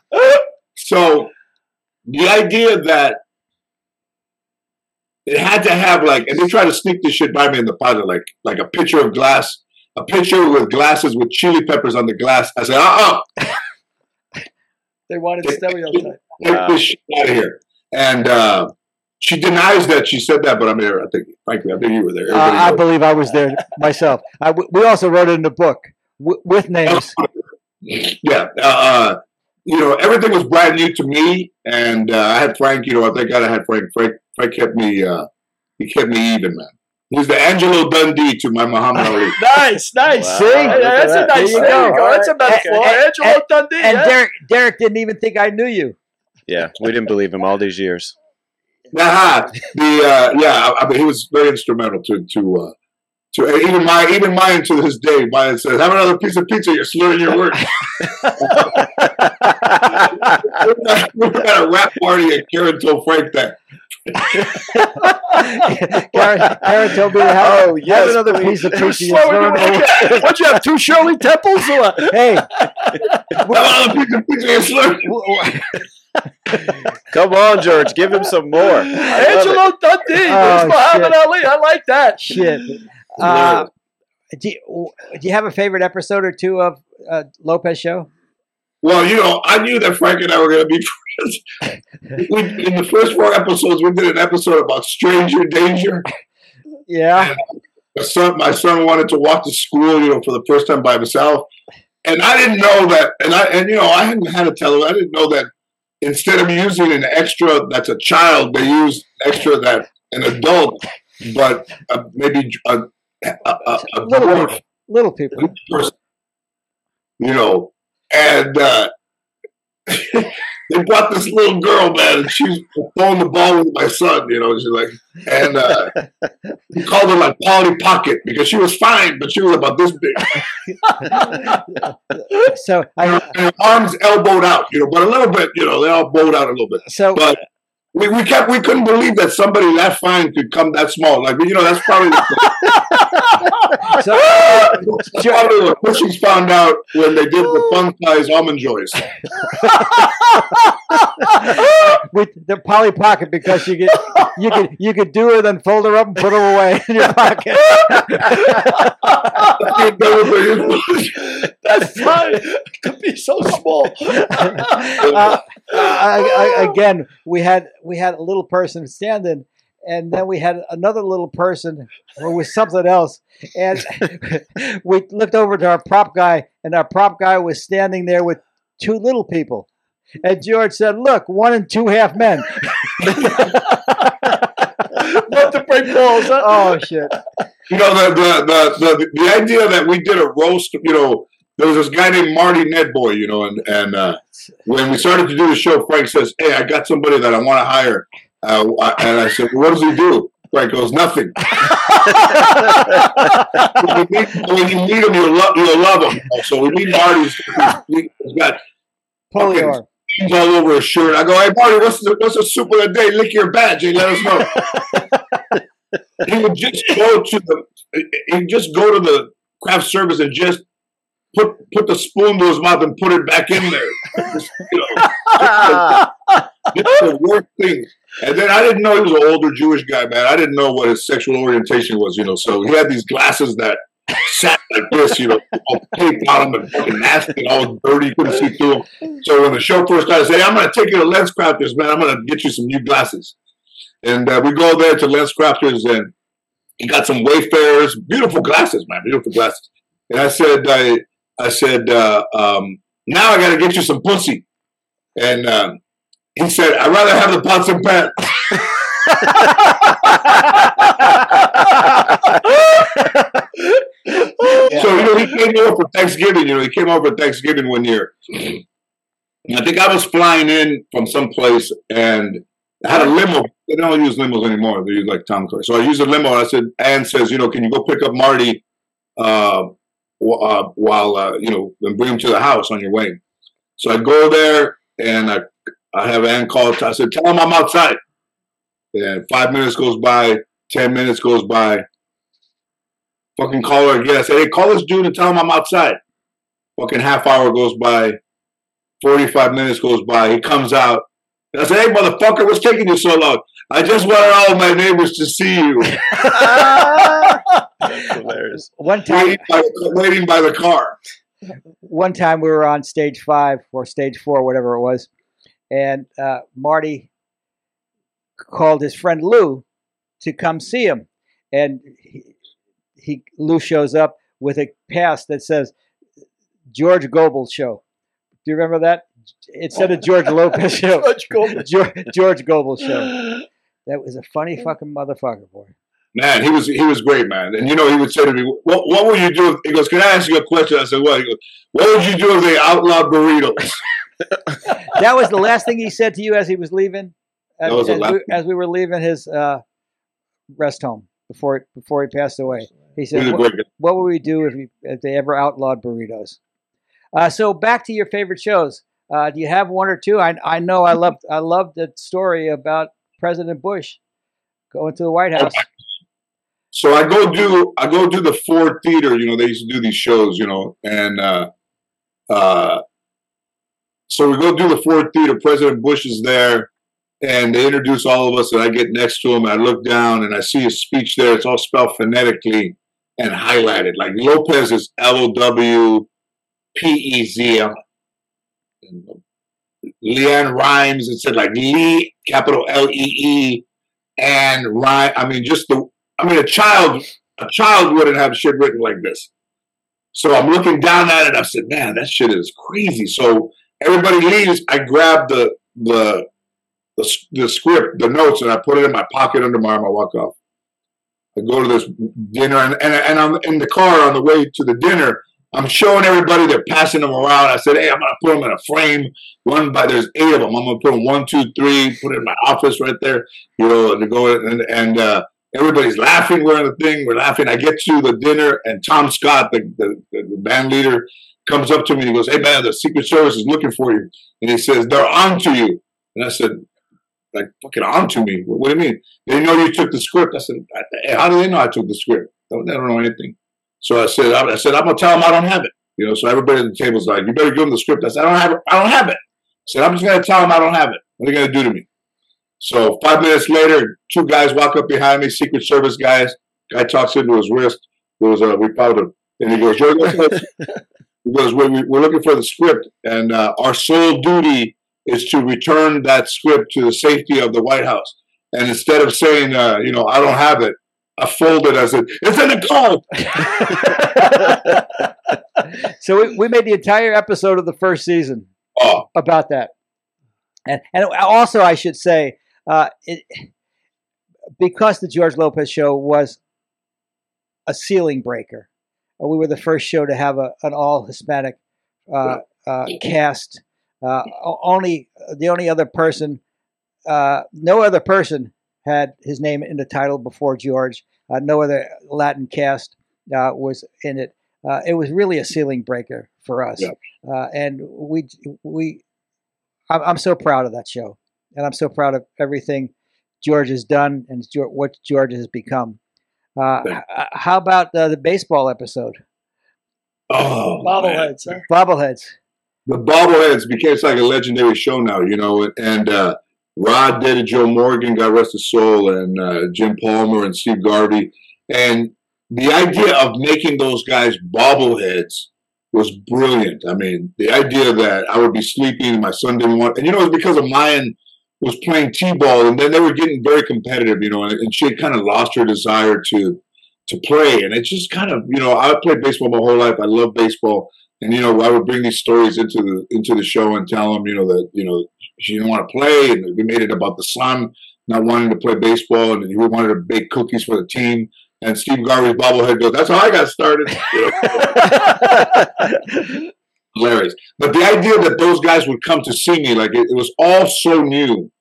So the idea that it had to have like, and they try to sneak this shit by me in the pilot, like like a pitcher of glass, a pitcher with glasses with chili peppers on the glass. I said, uh uh They wanted stereotype. Get Wow. this shit out of here. And uh, she denies that she said that, but I'm there. I think, frankly, I think you were there. Uh, I believe I was there myself. I, we also wrote it in the book w- with names. yeah. Uh, uh, you know, everything was brand new to me, and uh, I had Frank. You know, thank God I had Frank. Frank, Frank kept me. Uh, he kept me even, man. He's the Angelo Dundee to my Muhammad Ali. Nice, nice. Wow. See? Yeah, Look that's a nice. There you you go. go. That's a And- metaphor. and- Angelo Dundee. And yeah. Derek, Derek didn't even think I knew you. Yeah, we didn't believe him all these years. Nah, the uh, yeah, I, mean, he was very instrumental to to uh, to even my even mine to this day. Mine says, "Have another piece of pizza. You're slurring your words." we were at we were at a wrap party, and Karen told Frank that. Karen, Karen told me have, Oh, have another please. piece of pizza. You're your words. What you have? Two Shirley Temples or what? Hey, Have another piece of pizza. You're slurring. W- w- Come on, George, give him some more. I it. Angelo Dundee. Oh, There's Muhammad shit. Ali. I like that. shit. Uh, do, you, do you have a favorite episode or two of uh, Lopez show? Well, you know, I knew that Frank and I were going to be friends. we, in the first four episodes, we did an episode about stranger danger. Yeah. my son, my son wanted to walk to school, you know, for the first time by himself, and I didn't know that. And I, and you know, I hadn't had a tele. I didn't know that instead of using an extra that's a child, they use extra that an adult, but uh, maybe a, a, a, a Little dwarf people. Little people. person, you know, and uh, they brought this little girl, man, and she's throwing the ball with my son, you know, she's like, and uh, we called her like Polly Pocket because she was fine, but she was about this big, So I and her arms elbowed out, you know, but a little bit, you know, they all bowed out a little bit, so but. We, we kept we couldn't believe that somebody that fine could come that small. Like you know, that's probably so that's probably what Pussies found out when they did the fun size almond joys. with the Polly Pocket because you could you could you could do it, then fold her up and put her away in your pocket. That's fine. It could be so small. uh, I, I, again, we had we had a little person standing, and then we had another little person who was something else, and we looked over to our prop guy, and our prop guy was standing there with two little people, and George said, "Look, one and two half men." Not to break balls. Huh? oh shit! You know, the, the, the, the, the idea that we did a roast, you know, there was this guy named Marty Nedboy, you know, and, and uh, when we started to do the show, Frank says, Hey, I got somebody that I want to hire. Uh, and I said, What does he do? Frank goes, Nothing. when, you meet, when you meet him, you'll, lo- you'll love him. So we meet Marty. He's, got Polio. all over his shirt. I go, Hey, Marty, what's the, what's the soup of the day? Lick your badge and let us know. he would just go to the he'd just go to the craft service and just put put the spoon to his mouth and put it back in there. You know, just the worst thing. And then I didn't know he was an older Jewish guy, man. I didn't know what his sexual orientation was, you know. So he had these glasses that sat like this, you know, all taped on him and fucking nasty all dirty, couldn't see through them. So when the show first started, I said, I'm going to take you to Lens Crafters, man. I'm going to get you some new glasses. And uh, we go there to Lens Crafters and he got some Wayfarers, beautiful glasses, man, beautiful glasses. And I said, I, I said, uh, um, now I got to get you some pussy. And um, he said, I'd rather have the pots and pans. So you know, he came over for Thanksgiving. You know, he came over for Thanksgiving one year. And I think I was flying in from someplace, and I had a limo. They don't use limos anymore. They use like town cars. So I used a limo. And I said, Ann says, you know, can you go pick up Marty uh, uh, while uh, you know, and bring him to the house on your way. So I go there, and I I have Ann call. I said, tell him I'm outside. And five minutes goes by, ten minutes goes by. Fucking call her again. I said, hey, call this dude and tell him I'm outside. Fucking half hour goes by, 45 minutes goes by. He comes out. And I said, hey, motherfucker, what's taking you so long? I just wanted all my neighbors to see you. That's hilarious. One time, waiting, by, waiting by the car. one time we were on stage five or stage four, whatever it was, and uh, Marty called his friend Lou to come see him, and he, he Lou shows up with a pass that says George Gobel show. Do you remember that? Instead of George Lopez show, George Goldman. George, George Gobel show. That was a funny fucking motherfucker, boy. Man, he was he was great, man. And you know, he would say to me, "What what would you do?" If, he goes, "Can I ask you a question?" I said, "What?" He goes, "What would you do if they outlawed burritos?" That was the last thing he said to you as he was leaving. As, was as we, as we were leaving his uh, rest home before before he passed away. He said, "What, what would we do if, we, if they ever outlawed burritos?" Uh, so back to your favorite shows. Uh, do you have one or two? I I know I loved I loved the story about President Bush going to the White House. So I go do I go do the Ford Theater. You know, they used to do these shows. You know, and uh, uh, so we go do the Ford Theater. President Bush is there, and they introduce all of us. And I get next to him. I look down, and I see his speech there. It's all spelled phonetically and highlighted. Like Lopez is L O W P E Z. LeAnn Rimes. It said like Lee, capital L E E, and Rhyme. I mean, just the. I mean, a child, a child wouldn't have shit written like this. So I'm looking down at it. I said, "Man, that shit is crazy." So everybody leaves. I grab the the the, the script, the notes, and I put it in my pocket under my arm. I walk off. I go to this dinner, and, and, and I'm in the car on the way to the dinner. I'm showing everybody, they're passing them around. I said, hey, I'm to put them in a frame. One by, there's eight of them. I'm to put them one, two, three, put it in my office right there, you know, and go, and, and uh, everybody's laughing. We're in the thing, we're laughing. I get to the dinner, and Tom Scott, the, the, the band leader, comes up to me and he goes, hey, man, the Secret Service is looking for you. And he says, they're on to you. And I said, like, fucking on to me. What, what do you mean? They know you took the script. I said, "Hey, how do they know I took the script? They don't, they don't know anything. So I said, I, I said, I'm gonna tell them I don't have it. You know, so everybody at the table's like, you better give them the script. I said, I don't have it. I don't have it. I said, I'm just gonna tell them I don't have it. What are they gonna do to me? So five minutes later, two guys walk up behind me, Secret Service guys. Guy talks into his wrist. It was uh, we found him, and he goes, Lopez. He was we, we're looking for the script, and uh, our sole duty is to return that script to the safety of the White House. And instead of saying, uh, you know, I don't have it, I folded. I said, it's in the car. so we, we made the entire episode of the first season oh. about that. And and also, I should say, uh, it, because the George Lopez show was a ceiling breaker, uh, we were the first show to have a, an all Hispanic uh, uh, cast. Uh, only the only other person, uh, no other person had his name in the title before George. Uh, no other Latin cast was in it. it was really a ceiling breaker for us, yeah. and we we. I'm, I'm so proud of that show, and I'm so proud of everything George has done and what George has become. Uh, how about uh, the baseball episode? Oh, bobbleheads, huh? Bobbleheads. The bobbleheads became like a legendary show now, you know. And uh, Rod did it, Joe Morgan, God rest his soul, and uh, Jim Palmer and Steve Garvey. And the idea of making those guys bobbleheads was brilliant. I mean, the idea that I would be sleeping and my son didn't want, and you know, it's because of Mayan was playing t-ball, and then they were getting very competitive, you know, and, and she had kind of lost her desire to to play, and it's just kind of, you know, I played baseball my whole life. I love baseball, and you know, I would bring these stories into the into the show and tell them, you know, that you know she didn't want to play, and we made it about the son not wanting to play baseball, and he wanted to bake cookies for the team. And Steve Garvey's bobblehead goes, "That's how I got started." hilarious. But the idea that those guys would come to see me, like it, it was all so new.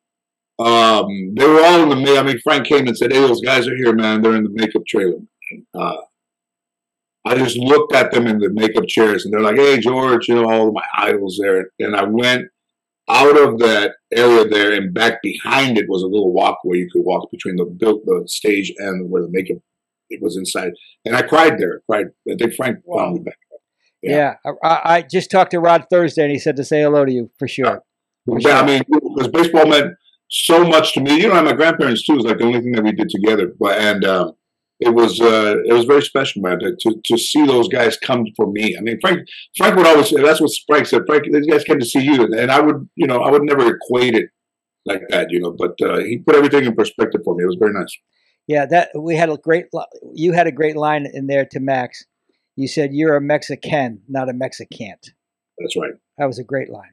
Um, they were all in the. I mean, Frank came and said, "Hey, those guys are here, man. They're in the makeup trailer." And, uh, I just looked at them in the makeup chairs, and they're like, "Hey, George, you know, all of my idols there." And I went out of that area there, and back behind it was a little walkway you could walk between the built the stage and where the makeup it was inside. And I cried there. I cried. I think Frank wow. found me back. Yeah, yeah I, I, just talked to Rod Thursday, and he said to say hello to you for sure. For yeah, sure. I mean, because baseball meant so much to me. You know, my grandparents too was like the only thing that we did together. But and um, it was uh, it was very special, man, to, to, to see those guys come for me. I mean, Frank Frank would always say that's what Frank said. Frank, these guys came to see you, and I would you know I would never equate it like that, you know. But uh, he put everything in perspective for me. It was very nice. Yeah, that we had a great. You had a great line in there to Max. You said you're a Mexican, not a Mexicant. That's right. That was a great line.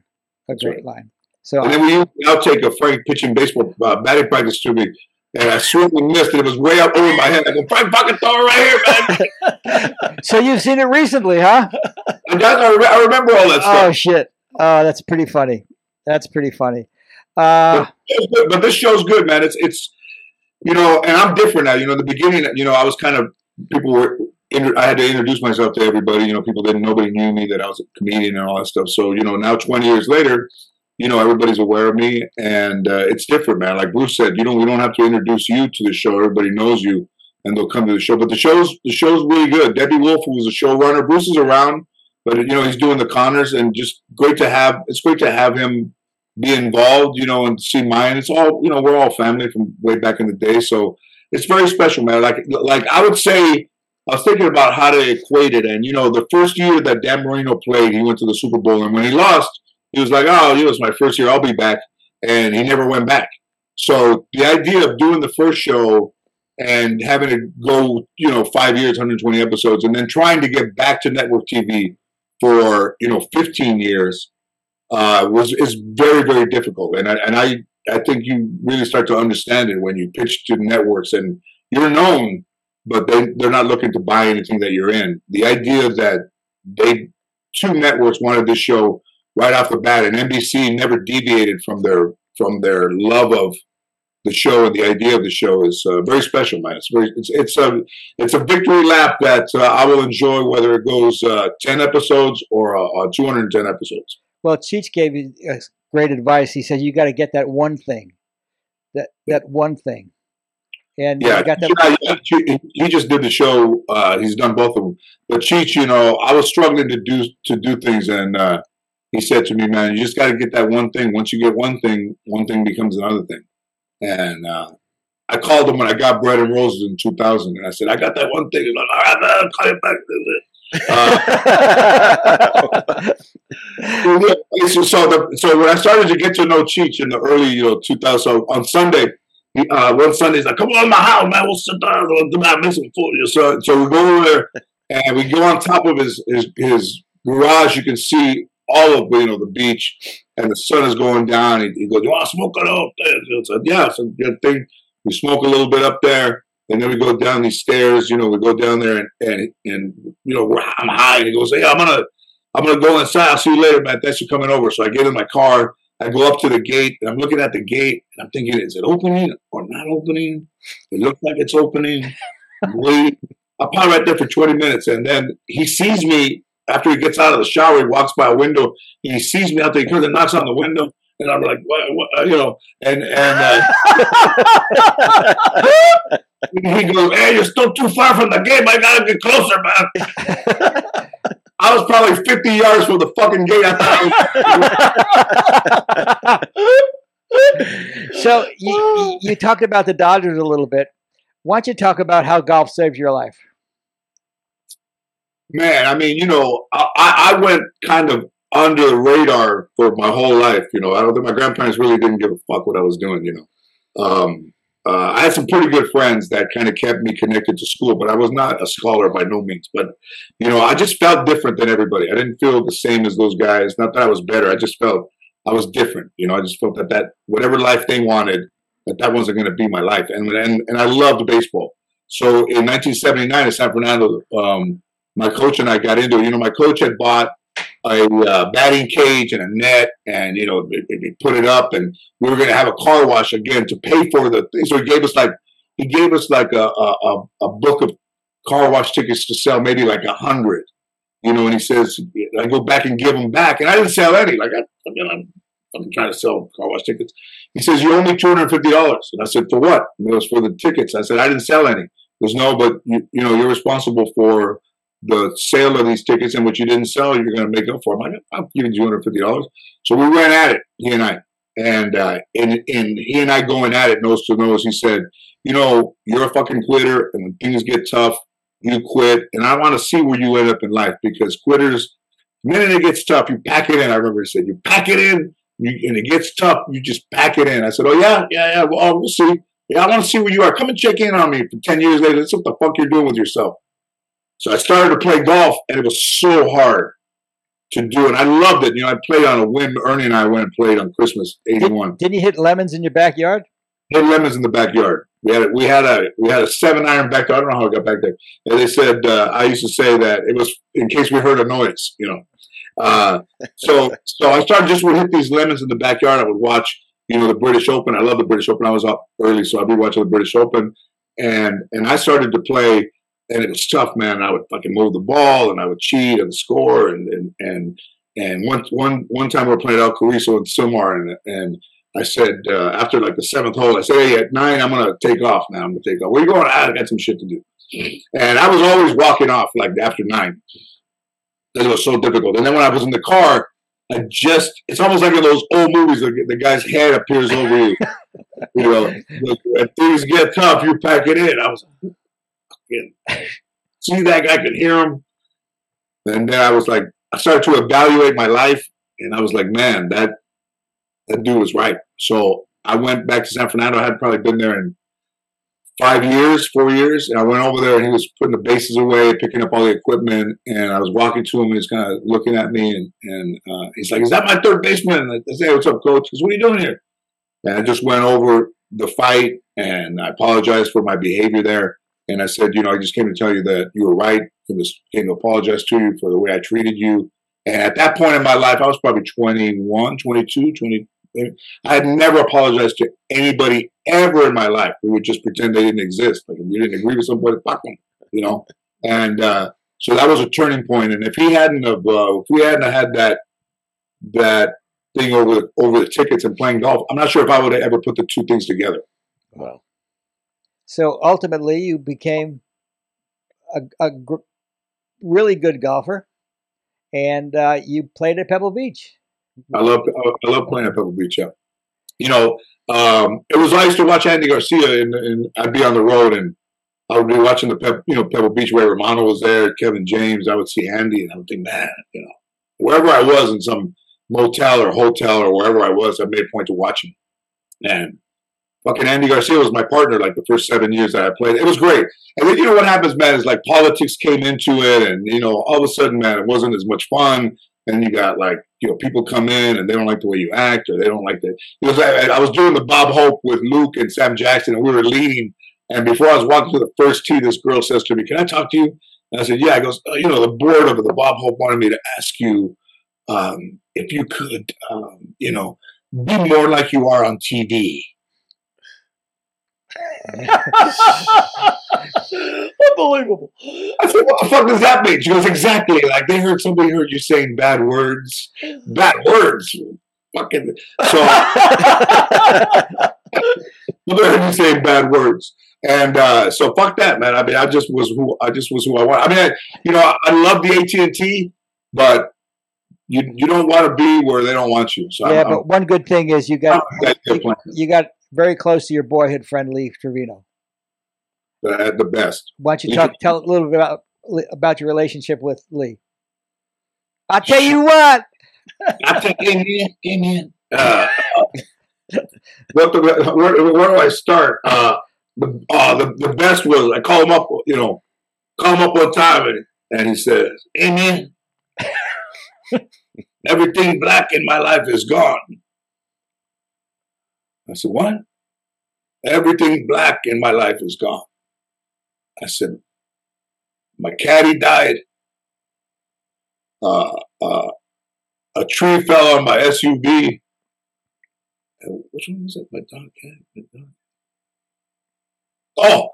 A That's great right. line. So and then we the outtake of Frank pitching baseball uh, batting practice to me, and I swiftly missed it. It was way up over my head. I go, Frank, fucking throw it right here, man. so you've seen it recently, huh? I, I remember all that stuff. Oh shit! Oh, that's pretty funny. That's pretty funny. Uh, but, but this show's good, man. It's it's you know, and I'm different now. You know, the beginning, you know, I was kind of people were I had to introduce myself to everybody. You know, people didn't, nobody knew me that I was a comedian and all that stuff. So, you know, now 20 years later, you know, everybody's aware of me, and uh, it's different, man. Like Bruce said, you know, we don't have to introduce you to the show. Everybody knows you, and they'll come to the show. But the show's the show's really good. Debby Wolfe, was a showrunner, Bruce is around, but you know, he's doing the Conners, and just great to have. It's great to have him be involved, you know, and see mine. It's all, you know, we're all family from way back in the day, so it's very special, man. Like, like I would say I was thinking about how to equate it. And, you know, the first year that Dan Marino played, he went to the Super Bowl. And when he lost, he was like, oh, it was my first year. I'll be back. And he never went back. So the idea of doing the first show and having to go, you know, five years, 120 episodes, and then trying to get back to network TV for, you know, 15 years uh, was is very, very difficult. And I, and I, I think you really start to understand it when you pitch to networks and you're known but they they're not looking to buy anything that you're in. The idea that they two networks wanted this show right off the bat, and NBC never deviated from their from their love of the show and the idea of the show is uh, very special, man. It's very it's it's a it's a victory lap that uh, I will enjoy whether it goes uh, ten episodes or uh, uh, two hundred and ten episodes. Well, Cheech gave you great advice. He said you got to get that one thing, that that one thing. And yeah, got that. Yeah, he just did the show. Uh, he's done both of them. But Cheech, you know, I was struggling to do to do things, and uh, he said to me, "Man, you just got to get that one thing. Once you get one thing, one thing becomes another thing." And uh, I called him when I got Bread and Roses in 2000, and I said, "I got that one thing." He's like, "All right, man, I'll call you back." Uh, so, so, the, so when I started to get to know Cheech in the early, you know, 2000, so on Sunday, uh, one Sunday he's like, "Come on, my house, man. We'll sit down, we'll make some food." So, so we go over there and we go on top of his his, his garage. You can see all of you know the beach, and the sun is going down. He, he goes, "You want to smoke it up there?" So, yeah, it's a good thing. We smoke a little bit up there, and then we go down these stairs. You know, we go down there, and and, and you know, I'm high. And he goes, "Hey, I'm gonna I'm gonna go inside. I'll see you later, man. Thanks for coming over." So I get in my car. I go up to the gate, and I'm looking at the gate, and I'm thinking, is it opening or not opening? It looks like it's opening. Wait, I'll pile right there for 20 minutes, and then he sees me after he gets out of the shower. He walks by a window, he sees me out there. He comes and knocks on the window, and I'm like, what, what? you know, and and uh, he goes, "Hey, you're still too far from the game. I gotta get closer, man." I was probably 50 yards from the fucking gate. so you, you talked about the Dodgers a little bit. Why don't you talk about how golf saved your life? Man, I mean, you know, I, I went kind of under the radar for my whole life. You know, I don't think my grandparents really didn't give a fuck what I was doing. You know, um, uh, I had some pretty good friends that kind of kept me connected to school, but I was not a scholar by no means. But you know, I just felt different than everybody. I didn't feel the same as those guys. Not that I was better. I just felt I was different. You know, I just felt that that whatever life they wanted, that that wasn't going to be my life. And and and I loved baseball. So in 1979 in San Fernando, um, my coach and I got into it. You know, my coach had bought a uh, batting cage and a net, and you know, they, put it up, and we were going to have a car wash again to pay for the thing. So he gave us like he gave us like a a, a book of car wash tickets to sell, maybe like a hundred. You know, and he says, I go back and give them back, and I didn't sell any. Like I, I mean, I'm, I'm trying to sell car wash tickets. He says, you owe me two hundred fifty dollars, and I said, for what? And it was for the tickets. I said, I didn't sell any. He goes, no, but you, you know, you're responsible for the sale of these tickets and what you didn't sell, you're going to make up for them. I, I'll give you $250. So we went at it, he and I. And, uh, and, and he and I going at it nose to nose, he said, you know, you're a fucking quitter and when things get tough, you quit. And I want to see where you end up in life because quitters, the minute it gets tough, you pack it in. I remember he said, you pack it in you, and it gets tough, you just pack it in. I said, oh yeah, yeah, yeah, well, we'll see. Yeah, I want to see where you are. Come and check in on me for 10 years later. That's what the fuck you're doing with yourself. So I started to play golf, and it was so hard to do, and I loved it. You know, I played on a whim. Ernie and I went and played on Christmas '81. Did, not you hit lemons in your backyard? Hit lemons in the backyard. We had a, we had a we had a seven iron back there. I don't know how I got back there. And they said uh, I used to say that it was in case we heard a noise. You know, uh, so so I started just would hit these lemons in the backyard. I would watch you know the British Open. I love the British Open. I was up early, so I'd be watching the British Open, and and I started to play and it was tough, man. I would fucking move the ball and I would cheat and score and and and and one one one time we were playing El Cariso in Sylmar and and I said uh, after like the seventh hole, I said, "Hey, at nine, I'm gonna take off now. I'm gonna take off. Where you going? I got some shit to do." And I was always walking off like after nine. It was so difficult. And then when I was in the car, I just, it's almost like in those old movies, the, the guy's head appears over you. you know, when things get tough, you pack it in. I was see that guy, could hear him. And then I was like, I started to evaluate my life, and I was like, man, that that dude was right. So I went back to San Fernando. I had probably been there in five years, four years, and I went over there, and he was putting the bases away, picking up all the equipment, and I was walking to him, and he's kind of looking at me, and and uh, he's like, "Is that my third baseman?" And I "Hey, what's up, coach?" Goes, "What are you doing here?" And I just went over the fight, and I apologized for my behavior there. And I said, you know, I just came to tell you that you were right. I just came to apologize to you for the way I treated you. And at that point in my life, I was probably 21, 22, 20. I had never apologized to anybody ever in my life. We would just pretend they didn't exist. Like if we didn't agree with somebody, fuck them, you know. And uh, so that was a turning point. And if he hadn't have, uh, if we hadn't had that that thing over over the tickets and playing golf, I'm not sure if I would have ever put the two things together. Wow. So ultimately, you became a, a gr- really good golfer, and uh, you played at Pebble Beach. I love I love playing at Pebble Beach. Yeah, you know, um, it was nice to watch Andy Garcia, and, and I'd be on the road, and I would be watching the Peb, you know Pebble Beach where Romano was there, Kevin James. I would see Andy, and I would think, man, you know, wherever I was in some motel or hotel or wherever I was, I made a point to watch him. And fucking Andy Garcia was my partner like the first seven years that I played. It was great. And then you know what happens, man, is like politics came into it, and you know all of a sudden, man, it wasn't as much fun. And you got like you know people come in and they don't like the way you act, or they don't like the. Because I, I was doing the Bob Hope with Luke and Sam Jackson, and we were leading. And before I was walking to the first tee, this girl says to me, "Can I talk to you?" And I said, "Yeah." I goes, oh, "You know, the board of the Bob Hope wanted me to ask you um, if you could, um, you know, be more like you are on TV." Unbelievable. I said, "What the fuck does that mean?" She goes, "Exactly. Like they heard somebody heard you saying bad words, bad words." Fucking so. They heard you saying bad words, and uh, so fuck that, man. I mean, I just was who I just was who I want. I mean, I, you know, I love the AT and T, but you you don't want to be where they don't want you. So yeah, I'm, but one good thing is you got I'm, I'm you, you got very close to your boyhood friend Lee Trevino. the, the best. Why don't you talk, tell a little bit about about your relationship with Lee? I'll tell you what. I take Indian, Indian. Uh, what the, where, where do I start? Uh, the, uh, the the best was I call him up, you know, call him up one time, and, and he says, "Amen." Everything black in my life is gone. I said, "What?" Everything black in my life is gone. I said, "My caddy died. Uh, uh, a tree fell on my SUV." And which one was it? My dog. cat? Oh,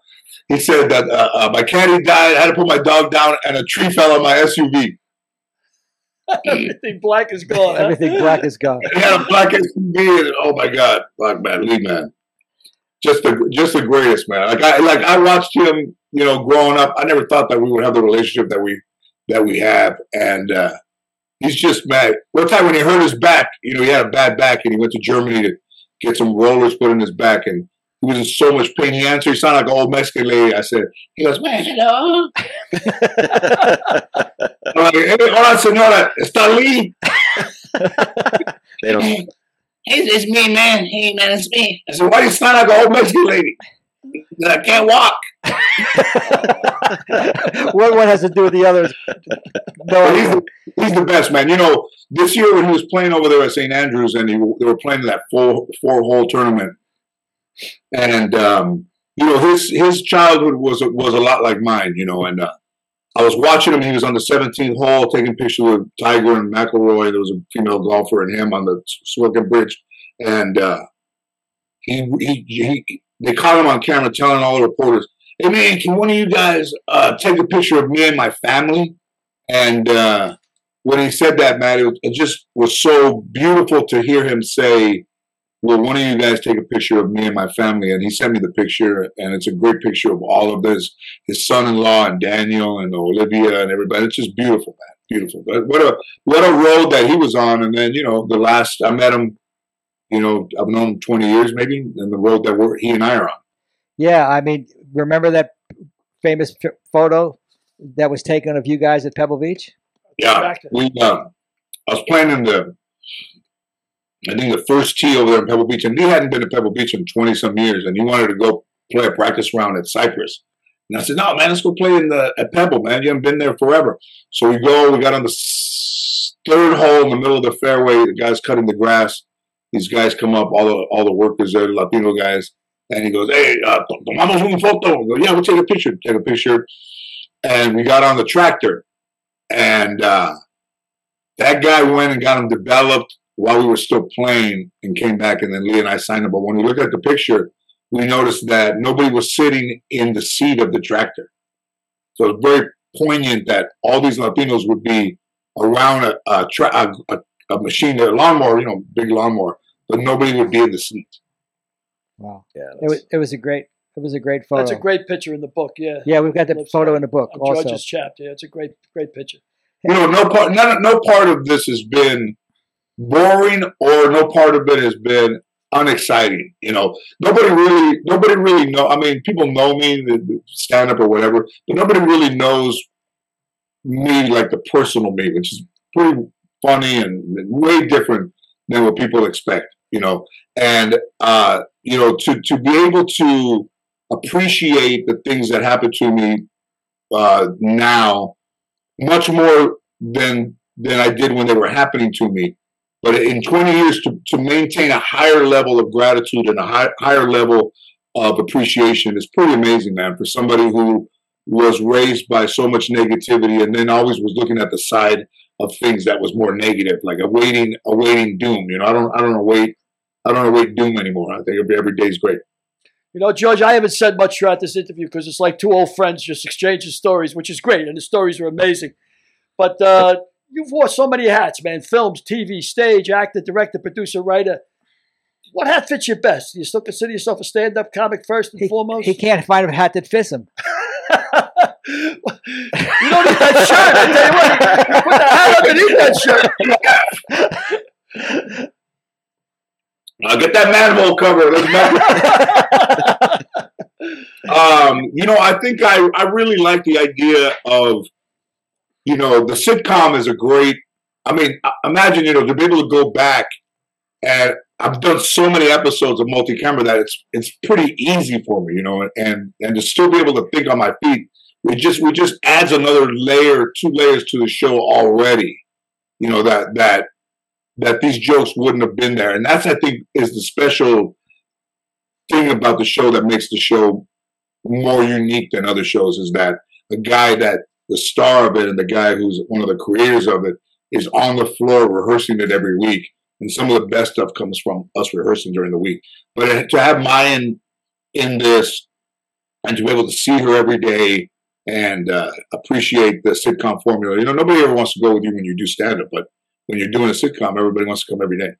he said that uh, uh, my caddy died. I had to put my dog down, and a tree fell on my SUV. Everything black is gone. huh? Everything black is gone. He had a black SUV, and oh my god, black man, Lee man, just the just the greatest man. Like I like I watched him, you know, growing up. I never thought that we would have the relationship that we that we have, and uh, he's just mad. One time when he hurt his back, you know, he had a bad back, and he went to Germany to get some rollers put in his back, and he was in so much pain. He answered, he sounded like an old Mexican lady. I said, he goes, man, hello. I'm like, hey, hola, senora, está Lee. They don't. Hey, it's me, man. Hey, man, it's me. I said, why do you sound like an old Mexican lady? He said, I can't walk. one one has to do with the other. No, he's, the, he's the best, man. You know, this year when he was playing over there at St. Andrews and he, they were playing that four four hole tournament, and um, you know his his childhood was was a lot like mine. You know, and uh, I was watching him. He was on the 17th hole taking pictures with Tiger and McIlroy. There was a female golfer and him on the Swilcan Bridge, and uh, he, he he they caught him on camera telling all the reporters, "Hey man, can one of you guys uh, take a picture of me and my family?" And uh, when he said that, man, it, was, it just was so beautiful to hear him say, "Will one of you guys take a picture of me and my family?" And he sent me the picture, and it's a great picture of all of this, his son-in-law and Daniel and Olivia and everybody. It's just beautiful, man, beautiful. But what a what a road that he was on. And then you know, the last I met him, you know, I've known him twenty years maybe, and the road that we're, he and I are on. yeah, I mean, remember that famous f- photo that was taken of you guys at Pebble Beach? Yeah, we. Uh, I was playing in the, I think the first tee over there in Pebble Beach, and he hadn't been to Pebble Beach in twenty some years, and he wanted to go play a practice round at Cypress. And I said, "No, man, let's go play in the at Pebble, man. You haven't been there forever." So we go. We got on the third hole in the middle of the fairway. The guy's cutting the grass. These guys come up, all the all the workers there, the Latino guys, and he goes, "Hey, uh, tomamos una foto." We go, "Yeah, we'll take a picture." Take a picture, and we got on the tractor, and uh, that guy went and got him developed while we were still playing, and came back, and then Lee and I signed him. But when we looked at the picture, we noticed that nobody was sitting in the seat of the tractor. So it's very poignant that all these Latinos would be around a a, tra- a, a, a machine, a lawnmower, you know, big lawnmower, but nobody would be in the seat. Wow, Yeah, it was it was a great it was a great photo. That's a great picture in the book. Yeah. yeah, we've got the Looks photo like- in the book also. George's chapter. Yeah, it's a great, great picture. You know, no part, none, no part of this has been boring, or no part of it has been unexciting. You know, nobody really, nobody really know. I mean, people know me, the, stand up or whatever, but nobody really knows me like the personal me, which is pretty funny and way different than what people expect. You know, and uh, you know, to to be able to appreciate the things that happen to me uh, now much more than than I did when they were happening to me. But in 20 years, to, to maintain a higher level of gratitude and a high, higher level of appreciation is pretty amazing, man. For somebody who was raised by so much negativity and then always was looking at the side of things that was more negative, like awaiting awaiting doom. You know, I don't I don't await I don't await doom anymore. I think every, day is great. You know, George, I haven't said much throughout this interview because it's like two old friends just exchanging stories, which is great, and the stories are amazing. But uh, you've wore so many hats, man films, TV, stage, actor, director, producer, writer. What hat fits you best? Do you still consider yourself a stand up comic first and He, foremost? he can't find a hat that fits him. you don't need that shirt. I tell you what, you put the hat underneath that shirt. I'll get that manhole cover. Let's um, you know, I think I, I really like the idea of, you know, the sitcom is a great. I mean, imagine you know to be able to go back, and I've done so many episodes of multi-camera that it's it's pretty easy for me, you know, and and to still be able to think on my feet, we just we just adds another layer, two layers to the show already. You know that that that these jokes wouldn't have been there. And that's, I think, is the special thing about the show that makes the show more unique than other shows is that a guy that the star of it and the guy who's one of the creators of it is on the floor rehearsing it every week. And some of the best stuff comes from us rehearsing during the week. But to have Mayan in this and to be able to see her every day and uh, appreciate the sitcom formula, you know, nobody ever wants to go with you when you do stand up, but when you're doing a sitcom, everybody wants to come every day.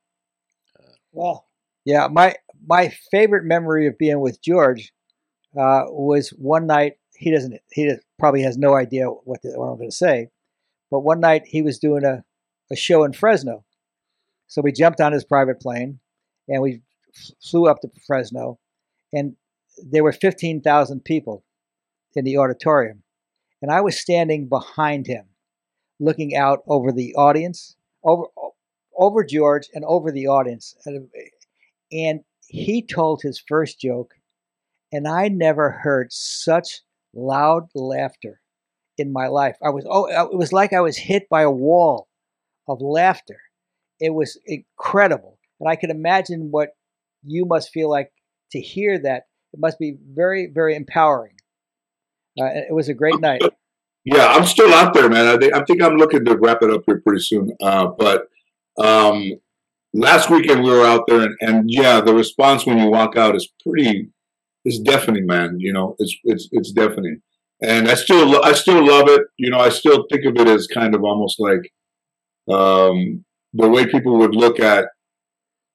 Well, Yeah, my my favorite memory of being with George uh, was one night. He doesn't. He does- probably has no idea what, the, what I'm going to say, but one night he was doing a, a show in Fresno, so we jumped on his private plane and we flew up to Fresno, and there were fifteen thousand people in the auditorium, and I was standing behind him, looking out over the audience, over over George and over the audience, and he told his first joke, and I never heard such loud laughter in my life. I was oh, it was like I was hit by a wall of laughter. It was incredible, and I can imagine what you must feel like to hear that. It must be very, very empowering. Uh, it was a great night. Yeah, I'm still out there, man. I think, I think I'm looking to wrap it up here pretty soon. Uh, but um, last weekend we were out there, and, and yeah, the response when you walk out is pretty, is deafening, man. You know, it's it's it's deafening, and I still I still love it. You know, I still think of it as kind of almost like um, the way people would look at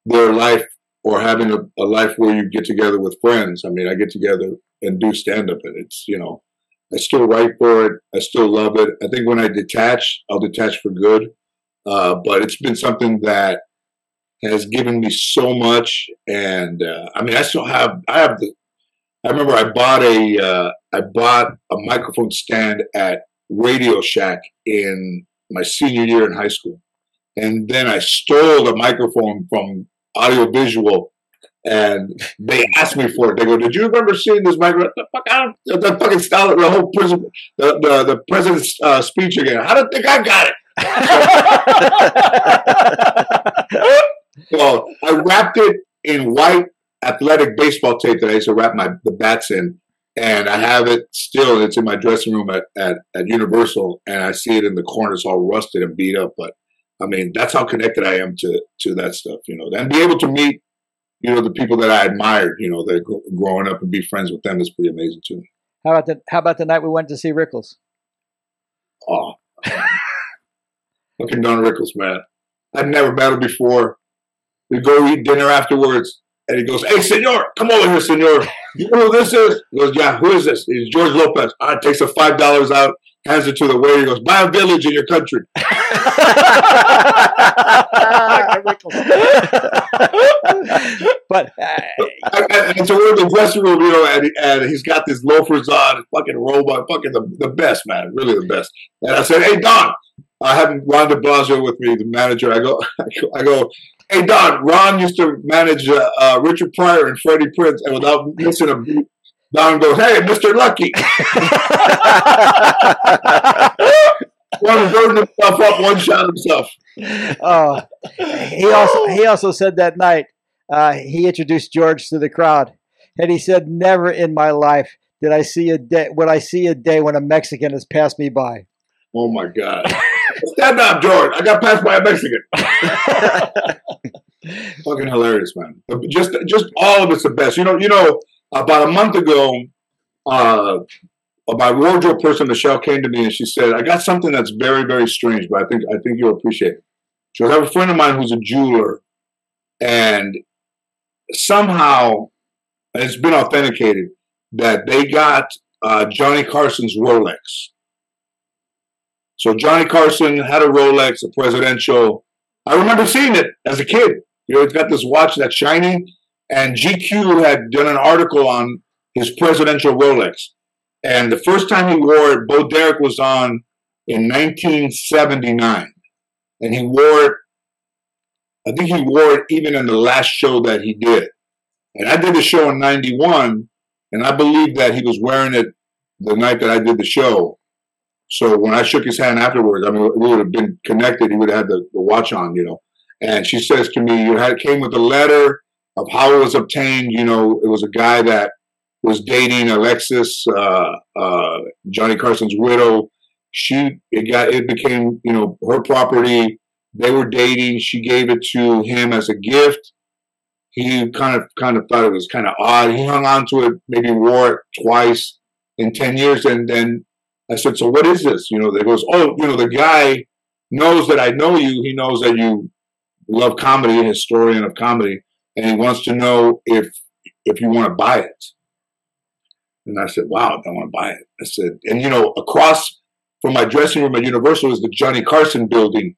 their life or having a, a life where you get together with friends. I mean, I get together and do stand up, and it's you know. I still write for it. I still love it. I think when I detach, I'll detach for good. Uh, but it's been something that has given me so much. And uh, I mean, I still have. I have the. I remember I bought a. Uh, I bought a microphone stand at Radio Shack in my senior year in high school, and then I stole the microphone from Audiovisual and they asked me for it. They go, "Did you remember seeing this microphone? The fuck out, the, the fucking style, the whole prison, the the, the president's uh, speech again. I don't think I got it." well, I wrapped it in white athletic baseball tape that I used to wrap my the bats in, and I have it still. It's in my dressing room at, at, at Universal, and I see it in the corners all rusted and beat up. But I mean, that's how connected I am to to that stuff, you know. And be able to meet you know, the people that I admired, you know, that gr- growing up and be friends with them is pretty amazing too. How about the How about the night we went to see Rickles? Oh, fucking Don Rickles, man. I'd never met him before. We go eat dinner afterwards, and he goes, "Hey, senor, come over here, senor. You know who this is?" He goes, "Yeah, who is this?" He's George Lopez. All right, takes the five dollars out, hands it to the waiter. He goes, "Buy a village in your country." but uh, I, I, and so we're in the dressing room, you know, and, and he's got these loafers on, fucking robot, fucking the, the best, man, really the best. And I said, hey, Don, I have Ron de Blasio with me, the manager. I go, I go hey, Don, Ron used to manage uh, uh, Richard Pryor and Freddie Prinze, and without missing a beat, Don goes, hey, Mr. Lucky. one burning himself up, one shot himself. oh, he also he also said that night uh, he introduced George to the crowd, and he said, "Never in my life did I see a day when I see a day when a Mexican has passed me by." Oh my God! Stand up, George! I got passed by a Mexican. Fucking hilarious, man! Just just all of it's the best. You know, you know. About a month ago, uh, my wardrobe person Michelle came to me and she said, "I got something that's very, very strange, but I think I think you'll appreciate it." She goes, "I have a friend of mine who's a jeweler, and somehow it's been authenticated that they got uh, Johnny Carson's Rolex. So Johnny Carson had a Rolex, a presidential. I remember seeing it as a kid. You know, it's got this watch that's shiny, and GQ had done an article on his presidential Rolex. And the first time he wore it, Bo Derek was on in 1979. And he wore it, I think he wore it even in the last show that he did. And I did the show in 91, and I believe that he was wearing it the night that I did the show. So when I shook his hand afterwards, I mean, we would have been connected. He would have had the, the watch on, you know. And she says to me, "You had came with a letter of how it was obtained. You know, it was a guy that was dating Alexis, uh, uh, Johnny Carson's widow. She it got it became you know her property. They were dating. She gave it to him as a gift. He kind of kind of thought it was kind of odd. He hung on to it, maybe wore it twice in ten years, and then I said, "So what is this?" You know, they goes, "Oh, you know, the guy knows that I know you. He knows that you love comedy, a historian of comedy, and he wants to know if if you want to buy it." And I said, wow, I want to buy it. I said, and you know, across from my dressing room at Universal is the Johnny Carson building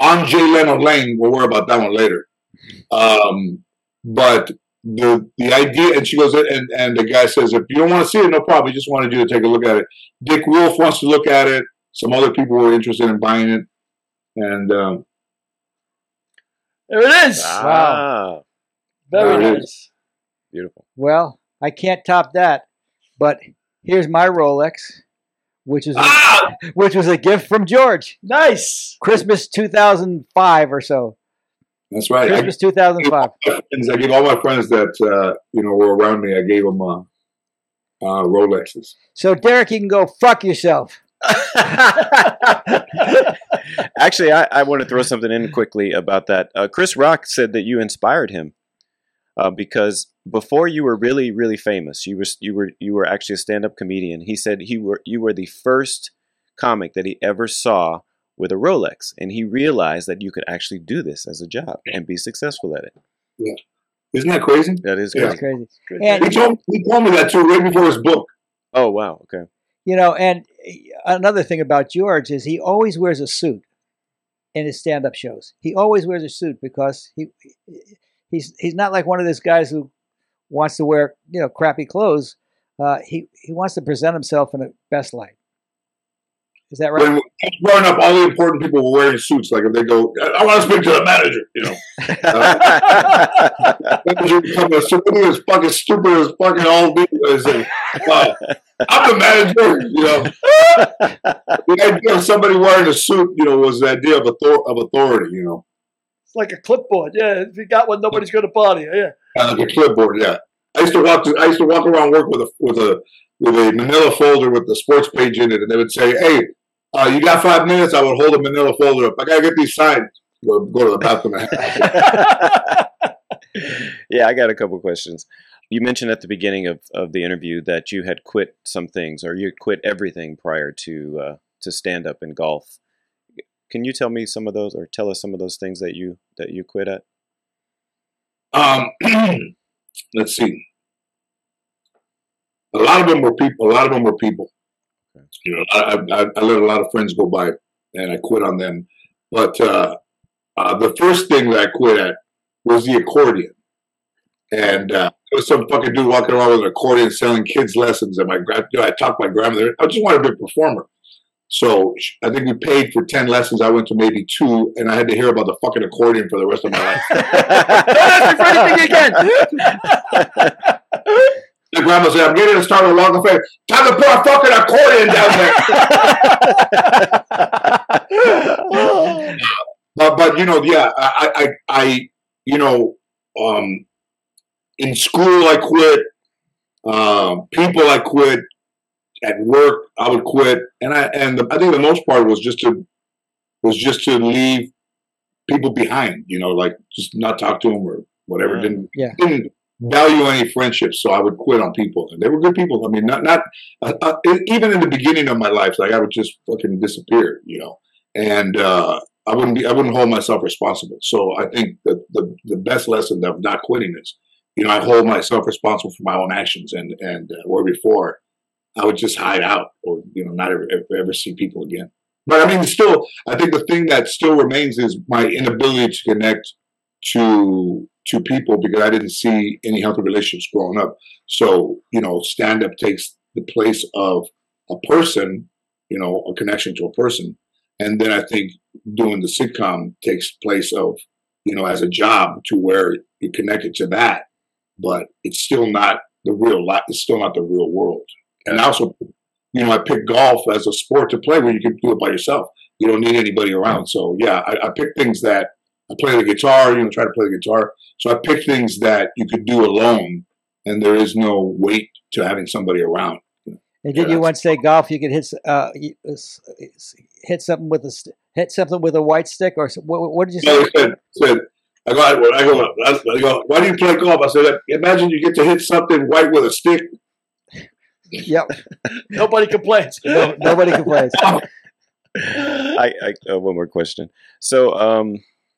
on Jay Leno Lane. We'll worry about that one later. Um, but the the idea, and she goes, and, and the guy says, if you don't want to see it, no problem. He just wanted you to take a look at it. Dick Wolf wants to look at it. Some other people were interested in buying it. And um, there it is. Wow. Very There it nice. Beautiful. Well, I can't top that. But here's my Rolex, which is a, ah, which was a gift from George, Nice. Christmas 2005 or so. That's right. I, Christmas 2005. I gave all my friends that uh, you know were around me. I gave them uh, uh, Rolexes. So Derek, you can go fuck yourself. Actually, I, I want to throw something in quickly about that. Uh, Chris Rock said that you inspired him uh, because before you were really, really famous, you were you were you were actually a stand-up comedian. He said he were you were the first comic that he ever saw with a Rolex, and he realized that you could actually do this as a job and be successful at it. Isn't that crazy? That is crazy. That's crazy. And He told he told me that too right before his book. Oh wow. Okay. You know, and another thing about George is he always wears a suit in his stand-up shows. He always wears a suit because he he's he's not like one of those guys who wants to wear you know crappy clothes. Uh, he he wants to present himself in the best light. Is that right? When growing up, all the important people were wearing suits. Like if they go, I want to speak to the manager. You know, manager would come to somebody as fucking stupid as fucking old people. They say, uh, "I'm the manager." You know, the idea of somebody wearing a suit, you know, was the idea of author- of authority. You know, It's like a clipboard. Yeah, if you got one, nobody's going to bother you. Yeah. uh, like a clipboard. Yeah, I used to walk. To, I used to walk around work with a with a with a Manila folder with the sports page in it, and they would say, "Hey, uh, you got five minutes?" I would hold a Manila folder up. I gotta get these signed. Go, go to the bathroom. yeah, I got a couple questions. You mentioned at the beginning of, of the interview that you had quit some things, or you quit everything prior to uh, to stand up in golf. Can you tell me some of those, or tell us some of those things that you that you quit at? Um, let's see. A lot of them were people. A lot of them were people. You know, I, I, I let a lot of friends go by, and I quit on them. But uh, uh, the first thing that I quit at was the accordion. And uh, there was some fucking dude walking around with an accordion selling kids lessons. And my know, I talked to my grandmother. I just wanted to be a performer. So I think we paid for 10 lessons. I went to maybe two, and I had to hear about the fucking accordion for the rest of my life. Don't ask me for anything again. The grandma said, I'm getting to start a long affair. Time to put a fucking accordion down there. but, but, you know, yeah, I, I, I, you know, um, in school I quit. Um, people I quit. At work I would quit, and I and the, I think the most part was just to was just to leave people behind. You know, like just not talk to them or whatever. Didn't Yeah. didn't value any friendships, so I would quit on people. And they were good people. I mean, not not uh, uh, even in the beginning of my life, like I would just fucking disappear. You know, and uh, I wouldn't be I wouldn't hold myself responsible. So I think that the the best lesson of not quitting is, you know, I hold myself responsible for my own actions, and and uh, where before I would just hide out or you know not ever, ever see people again. But I mean, still, I think the thing that still remains is my inability to connect to to people because I didn't see any healthy relationships growing up. So you know, stand up takes the place of a person, you know, a connection to a person, and then I think doing the sitcom takes place of you know as a job to where you're connected to that, but it's still not the real life. It's still not the real world. And also, you know, I picked golf as a sport to play where you can do it by yourself. You don't need anybody around. So yeah, I, I picked things that I play the guitar. You know, try to play the guitar. So I picked things that you could do alone, and there is no weight to having somebody around. And Yeah, did you that's- once say golf? You could hit uh, you- s- hit something with a st- hit something with a white stick, or what, what did you say? he said, said I go, I go, I go, why do you play golf? I said, imagine you get to hit something white with a stick. Yep, Nobody complains. no, nobody complains. I, I uh, one more question. So, um,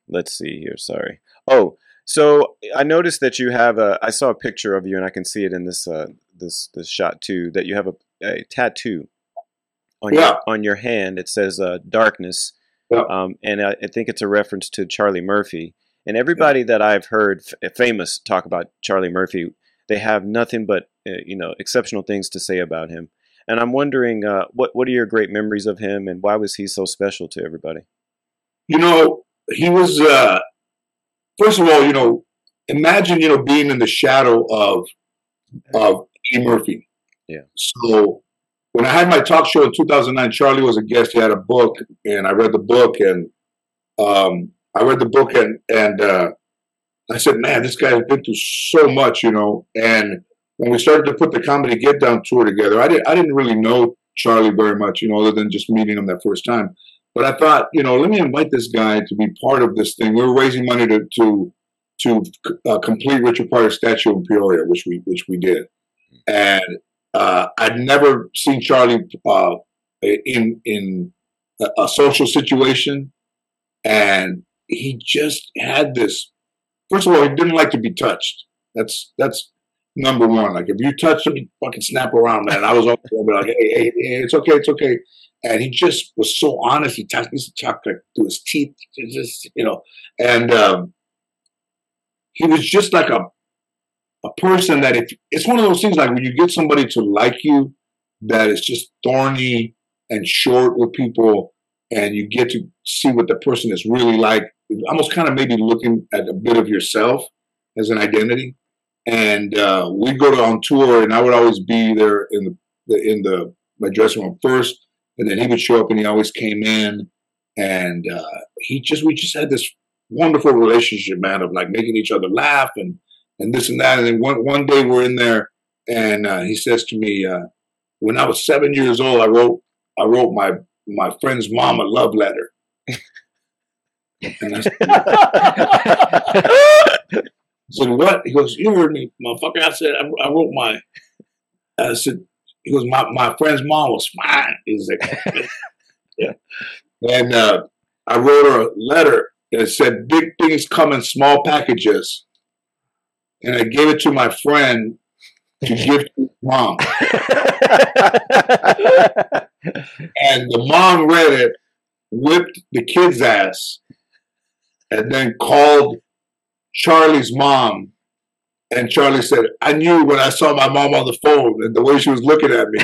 let's see here. Sorry. Oh, so I noticed that you have a. I saw a picture of you, and I can see it in this uh, this this shot too. That you have a, a tattoo on Yeah. your on your hand. It says uh, "darkness," Yeah. um, and I, I think it's a reference to Charlie Murphy. And everybody that I've heard f- famous talk about Charlie Murphy, they have nothing but uh, you know exceptional things to say about him. And I'm wondering, uh, what what are your great memories of him, and why was he so special to everybody? You know, he was. uh First of all, you know, imagine you know being in the shadow of of Eddie Murphy. Yeah. So when I had my talk show in 2009, Charlie was a guest. He had a book, and I read the book, and um, I read the book, and and uh, I said, "Man, this guy's been through so much," you know. And when we started to put the comedy Get Down tour together, I didn't I didn't really know Charlie very much, you know, other than just meeting him that first time. But I thought, you know, let me invite this guy to be part of this thing. We were raising money to to to uh, complete Richard Pryor statue in Peoria, which we which we did, and uh, I'd never seen Charlie uh, in in a, a social situation, and he just had this. First of all, he didn't like to be touched. That's that's number one. Like if you touch him, fucking snap around, man. I was always like, hey, hey, hey, it's okay, it's okay. And he just was so honest. He used to talk like through his teeth, just you know. And um, he was just like a a person that if it's one of those things like when you get somebody to like you that is just thorny and short with people and you get to see what the person is really like almost kind of maybe looking at a bit of yourself as an identity and uh, we'd go to on tour and i would always be there in the, in the my dressing room first and then he would show up and he always came in and uh, he just we just had this wonderful relationship man of like making each other laugh and and this and that. And then one one day we're in there, and uh, he says to me, uh, "When I was seven years old, I wrote I wrote my my friend's mom a love letter." And I said, "What?" He goes, "You heard me, motherfucker." I said, "I, I wrote my." I said, "He goes, my my friend's mom was fine." He's like, "Yeah," and uh, I wrote her a letter. It said, "Big things come in small packages." and I gave it to my friend to give to his mom. And the mom read it, whipped the kid's ass, and then called Charlie's mom. And Charlie said, I knew when I saw my mom on the phone and the way she was looking at me.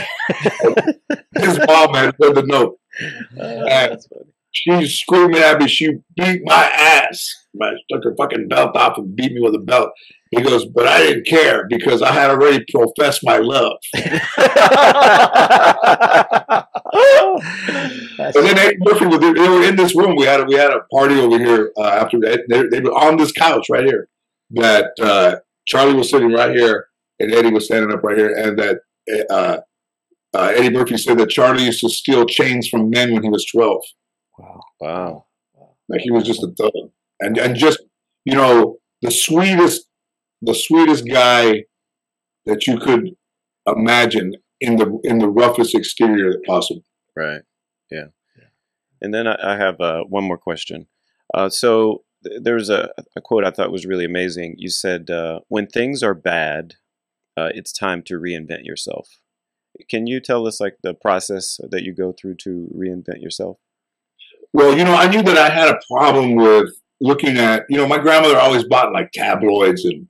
His mom had read the note. Ah, and she's screaming at me. She beat my ass. I took her fucking belt off and beat me with a belt. He goes, but I didn't care because I had already professed my love. And then Eddie Murphy, was, they were in this room. We had a, we had a party over here uh, after that. They, they were on this couch right here. That uh, Charlie was sitting right here, and Eddie was standing up right here. And that uh, uh, Eddie Murphy said that Charlie used to steal chains from men when he was twelve. wow. Wow. Like he was just a thug, and and just you know the sweetest, the sweetest guy that you could imagine in the in the roughest exterior possible. Right. Yeah. And then I, I have uh, one more question. Uh, so th- there's a, a quote I thought was really amazing. You said, uh, "When things are bad, uh, it's time to reinvent yourself." Can you tell us like the process that you go through to reinvent yourself? Well, you know, I knew that I had a problem with looking at, you know, my grandmother always bought like tabloids and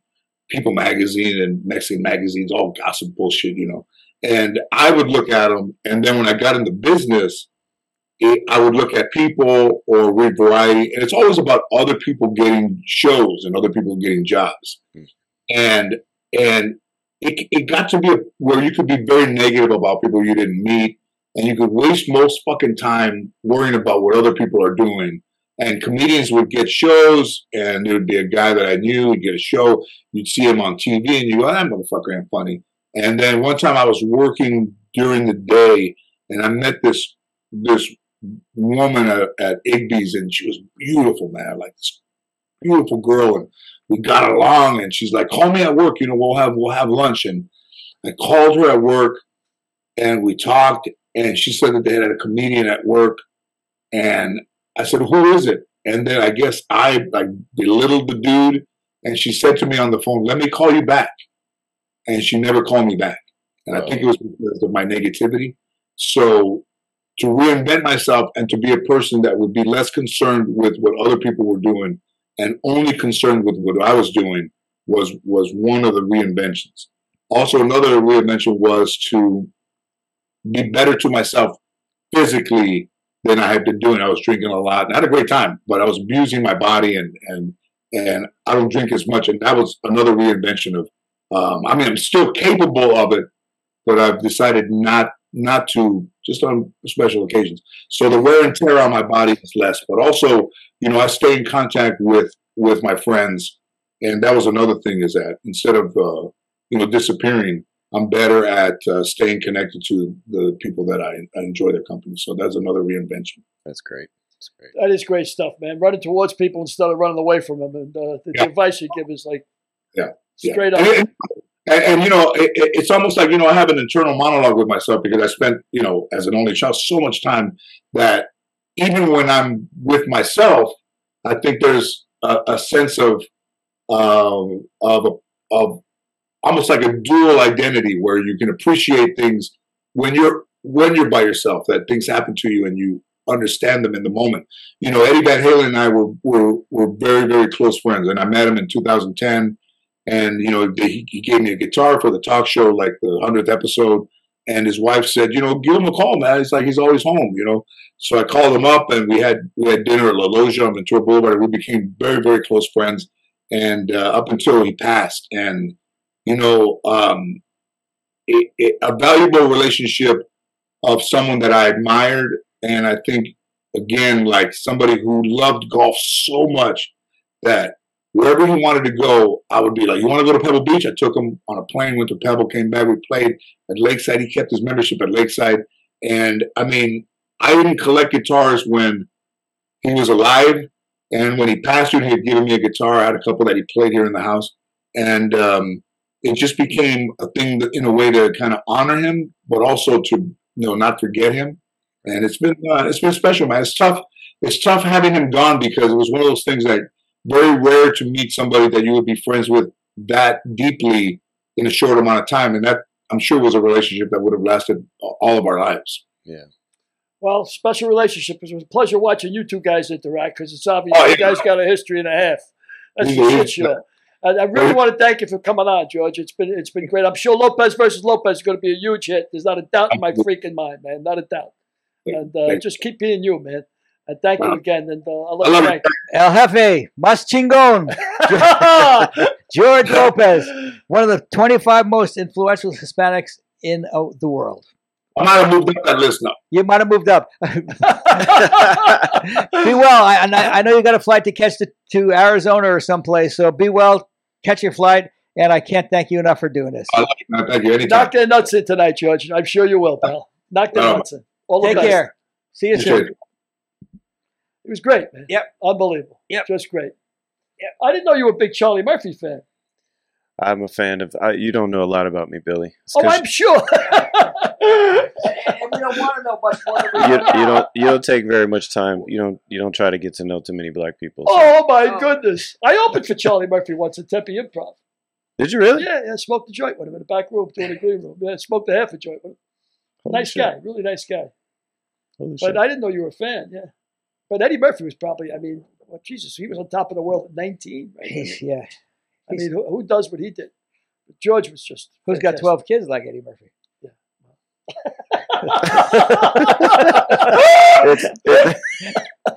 People magazine and Mexican magazines, all gossip bullshit, you know. And I would look at them, and then when I got into business, it, I would look at people or read variety, and it's always about other people getting shows and other people getting jobs, Mm. and and it it got to be a, where you could be very negative about people you didn't meet, and you could waste most fucking time worrying about what other people are doing. And comedians would get shows, and there would be a guy that I knew, he'd get a show, you'd see him on TV, and you go, that motherfucker ain't funny. And then one time I was working during the day, and I met this this woman at, at Igby's, and she was beautiful, man, like this beautiful girl, and we got along. And she's like, "Call me at work, you know, we'll have we'll have lunch." And I called her at work, and we talked, and she said that they had a comedian at work, and I said, "Who is it?" And then I guess I like belittled the dude, and she said to me on the phone, "Let me call you back," and she never called me back, and I think it was because of my negativity. So to reinvent myself and to be a person that would be less concerned with what other people were doing and only concerned with what I was doing was was one of the reinventions. Also, another reinvention was to be better to myself physically than I had been doing. I was drinking a lot. and I had a great time, but I was abusing my body and and and I don't drink as much. And that was another reinvention of. Um, I mean, I'm still capable of it, but I've decided not not to just on special occasions. So the wear and tear on my body is less, but also, you know, I stay in contact with with my friends, and that was another thing is that instead of uh, you know disappearing, I'm better at uh, staying connected to the people that I, I enjoy their company. So that's another reinvention. That's great. That's great. That is great stuff, man. Running towards people instead of running away from them. And uh, the, Yeah. advice you give is like Yeah. straight Yeah. up. And, and, and, you know, it, it- it's almost like you know I have an internal monologue with myself because I spent you know as an only child so much time that even when I'm with myself, I think there's a, a sense of um, of of almost like a dual identity where you can appreciate things when you're when you're by yourself that things happen to you and you understand them in the moment. You know, Eddie Van Halen and I were were were very very close friends, and I met him in 2010 and you know he, he gave me a guitar for the talk show like the hundredth episode and his wife said you know give him a call man. It's like he's always home you know? So i called him up and we had we had dinner at La Loggia on ventura boulevard. We became very very close friends and uh, up until he passed and you know um a valuable relationship of someone that i admired and i think again like somebody who loved golf so much that wherever he wanted to go, I would be like, "You want to go to Pebble Beach?" I took him on a plane, went to Pebble, came back. We played at Lakeside. He kept his membership at Lakeside, and I mean, I didn't collect guitars when he was alive, and when he passed he had given me a guitar. I had a couple that he played here in the house, and um, it just became a thing that, in a way to kind of honor him, but also to you know not forget him. And it's been uh, it's been special, man. It's tough. It's tough having him gone because it was one of those things that very rare to meet somebody that you would be friends with that deeply in a short amount of time, and that I'm sure was a relationship that would have lasted all of our lives. Yeah. Well, special relationship. It was a pleasure watching you two guys interact because it's obvious Oh, you yeah. guys got a history and a half. That's He- for he- shit show. And I really want to thank you for coming on, George. It's been it's been great. I'm sure Lopez versus Lopez is going to be a huge hit. There's not a doubt in my freaking mind, man. Not a doubt. And uh, just keep being you, man. And thank you again. And uh, I'll I love Frank. it. El Jefe, Mas Chingon, George Lopez, one of the 25 most influential Hispanics in uh, the world. I might have moved up that list now. You might have moved up. Be well. I, and I, I know you got a flight to catch to, to Arizona or someplace, so be well. Catch your flight. And I can't thank you enough for doing this. I love it. Thank you. Anytime. Knock their nuts in tonight, George. I'm sure you will, pal. Knock their Um, nuts in. All the Take best. care. See you Appreciate soon. it. It was great, man. Yep. Unbelievable. Yep. Just great. Yep. I didn't know you were a big Charlie Murphy fan. I'm a fan of. I, you don't know a lot about me, Billy. It's Oh, 'cause I'm sure. And we don't want to know much more you, you don't. You don't take very much time. You don't. You don't try to get to know too many black people. so- oh, my Oh. goodness. I opened for Charlie Murphy once at Tempe Improv. Did you really? Yeah, yeah, smoked a joint with him in the back room, doing a green room. Yeah, smoked a half a joint with him. Holy nice shit. guy, really nice guy. Holy But shit. I didn't know you were a fan, yeah. But Eddie Murphy was probably, I mean, well, Jesus, he was on top of the world at 19. Right? Yeah. I mean, who, who does what he did? But George was just. Who's got 12 kids like Eddie Murphy? It's- it-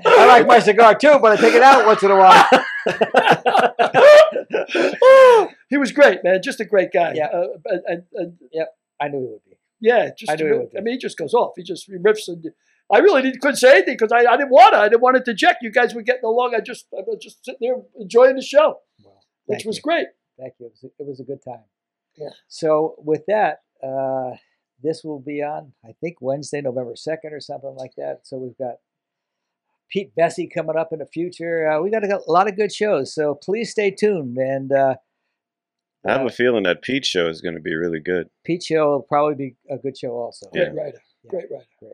I like my cigar too, but I take it out once in a while. he was great, man. Just a great guy. Yeah. Uh, and, and, and I knew he would be. yeah, just I knew he would be. I mean, he just goes off. He just he riffs and I really didn't, couldn't say anything because I, I didn't want to. I didn't want to deject. You guys were getting along. I just I was just sitting there enjoying the show, Well, which thank was you. great. Thank you. It was, it was a good time. Yeah. So with that, uh, this will be on I think Wednesday, November second, or something like that. So we've got Pete Vecsey coming up in the future. Uh, we got a, a lot of good shows. So please stay tuned. And uh, I have uh, a feeling that Pete show is going to be really good. Pete show will probably be a good show also. Yeah. Great writer. Yeah. Great writer. Great.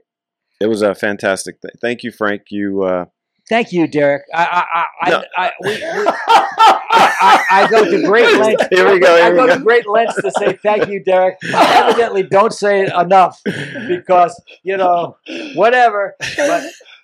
It was a fantastic. Th- Thank you, Frank. You. Thank you, Derek. I I I, No. I, I, we, we, I, I go to great lengths. Here we go, here I go go. to great lengths to say thank you, Derek. I evidently don't say it enough because you know whatever. But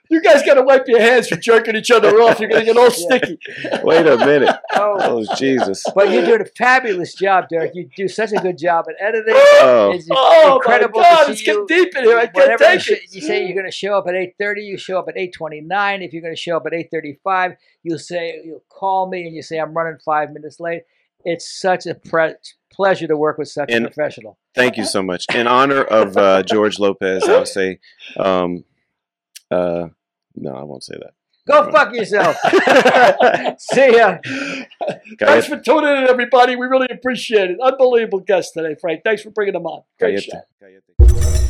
You guys got to wipe your hands from jerking each other off. You're going to get all sticky. wait a minute. oh, Oh Jesus. but you're doing a fabulous job, Derek. You do such a good job at editing. Oh. It's Oh, incredible my God. It's getting you. deep in here. I can't Whatever you, take say, it. you say you're going to show up at 8:30, you show up at 8:29. If you're going to show up at 8:35, you'll say you'll call me and you say I'm running five minutes late. It's such a pre- pleasure to work with such And- a professional. Thank you so much. In honor of uh, George Lopez, I'll say. Um, uh, no, I won't say that. Go fuck yourself. See ya. Thanks for tuning in, everybody. We really appreciate it. Unbelievable guest today, Frank. Thanks for bringing them on. Great show.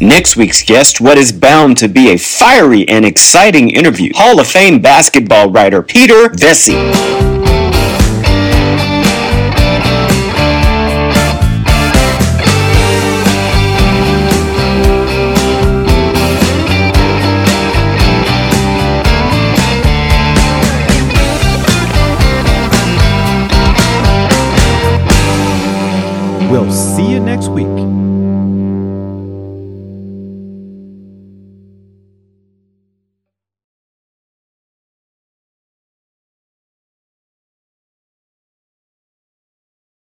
Next week's guest, what is bound to be a fiery and exciting interview, Hall of Fame basketball writer Peter Vecsey.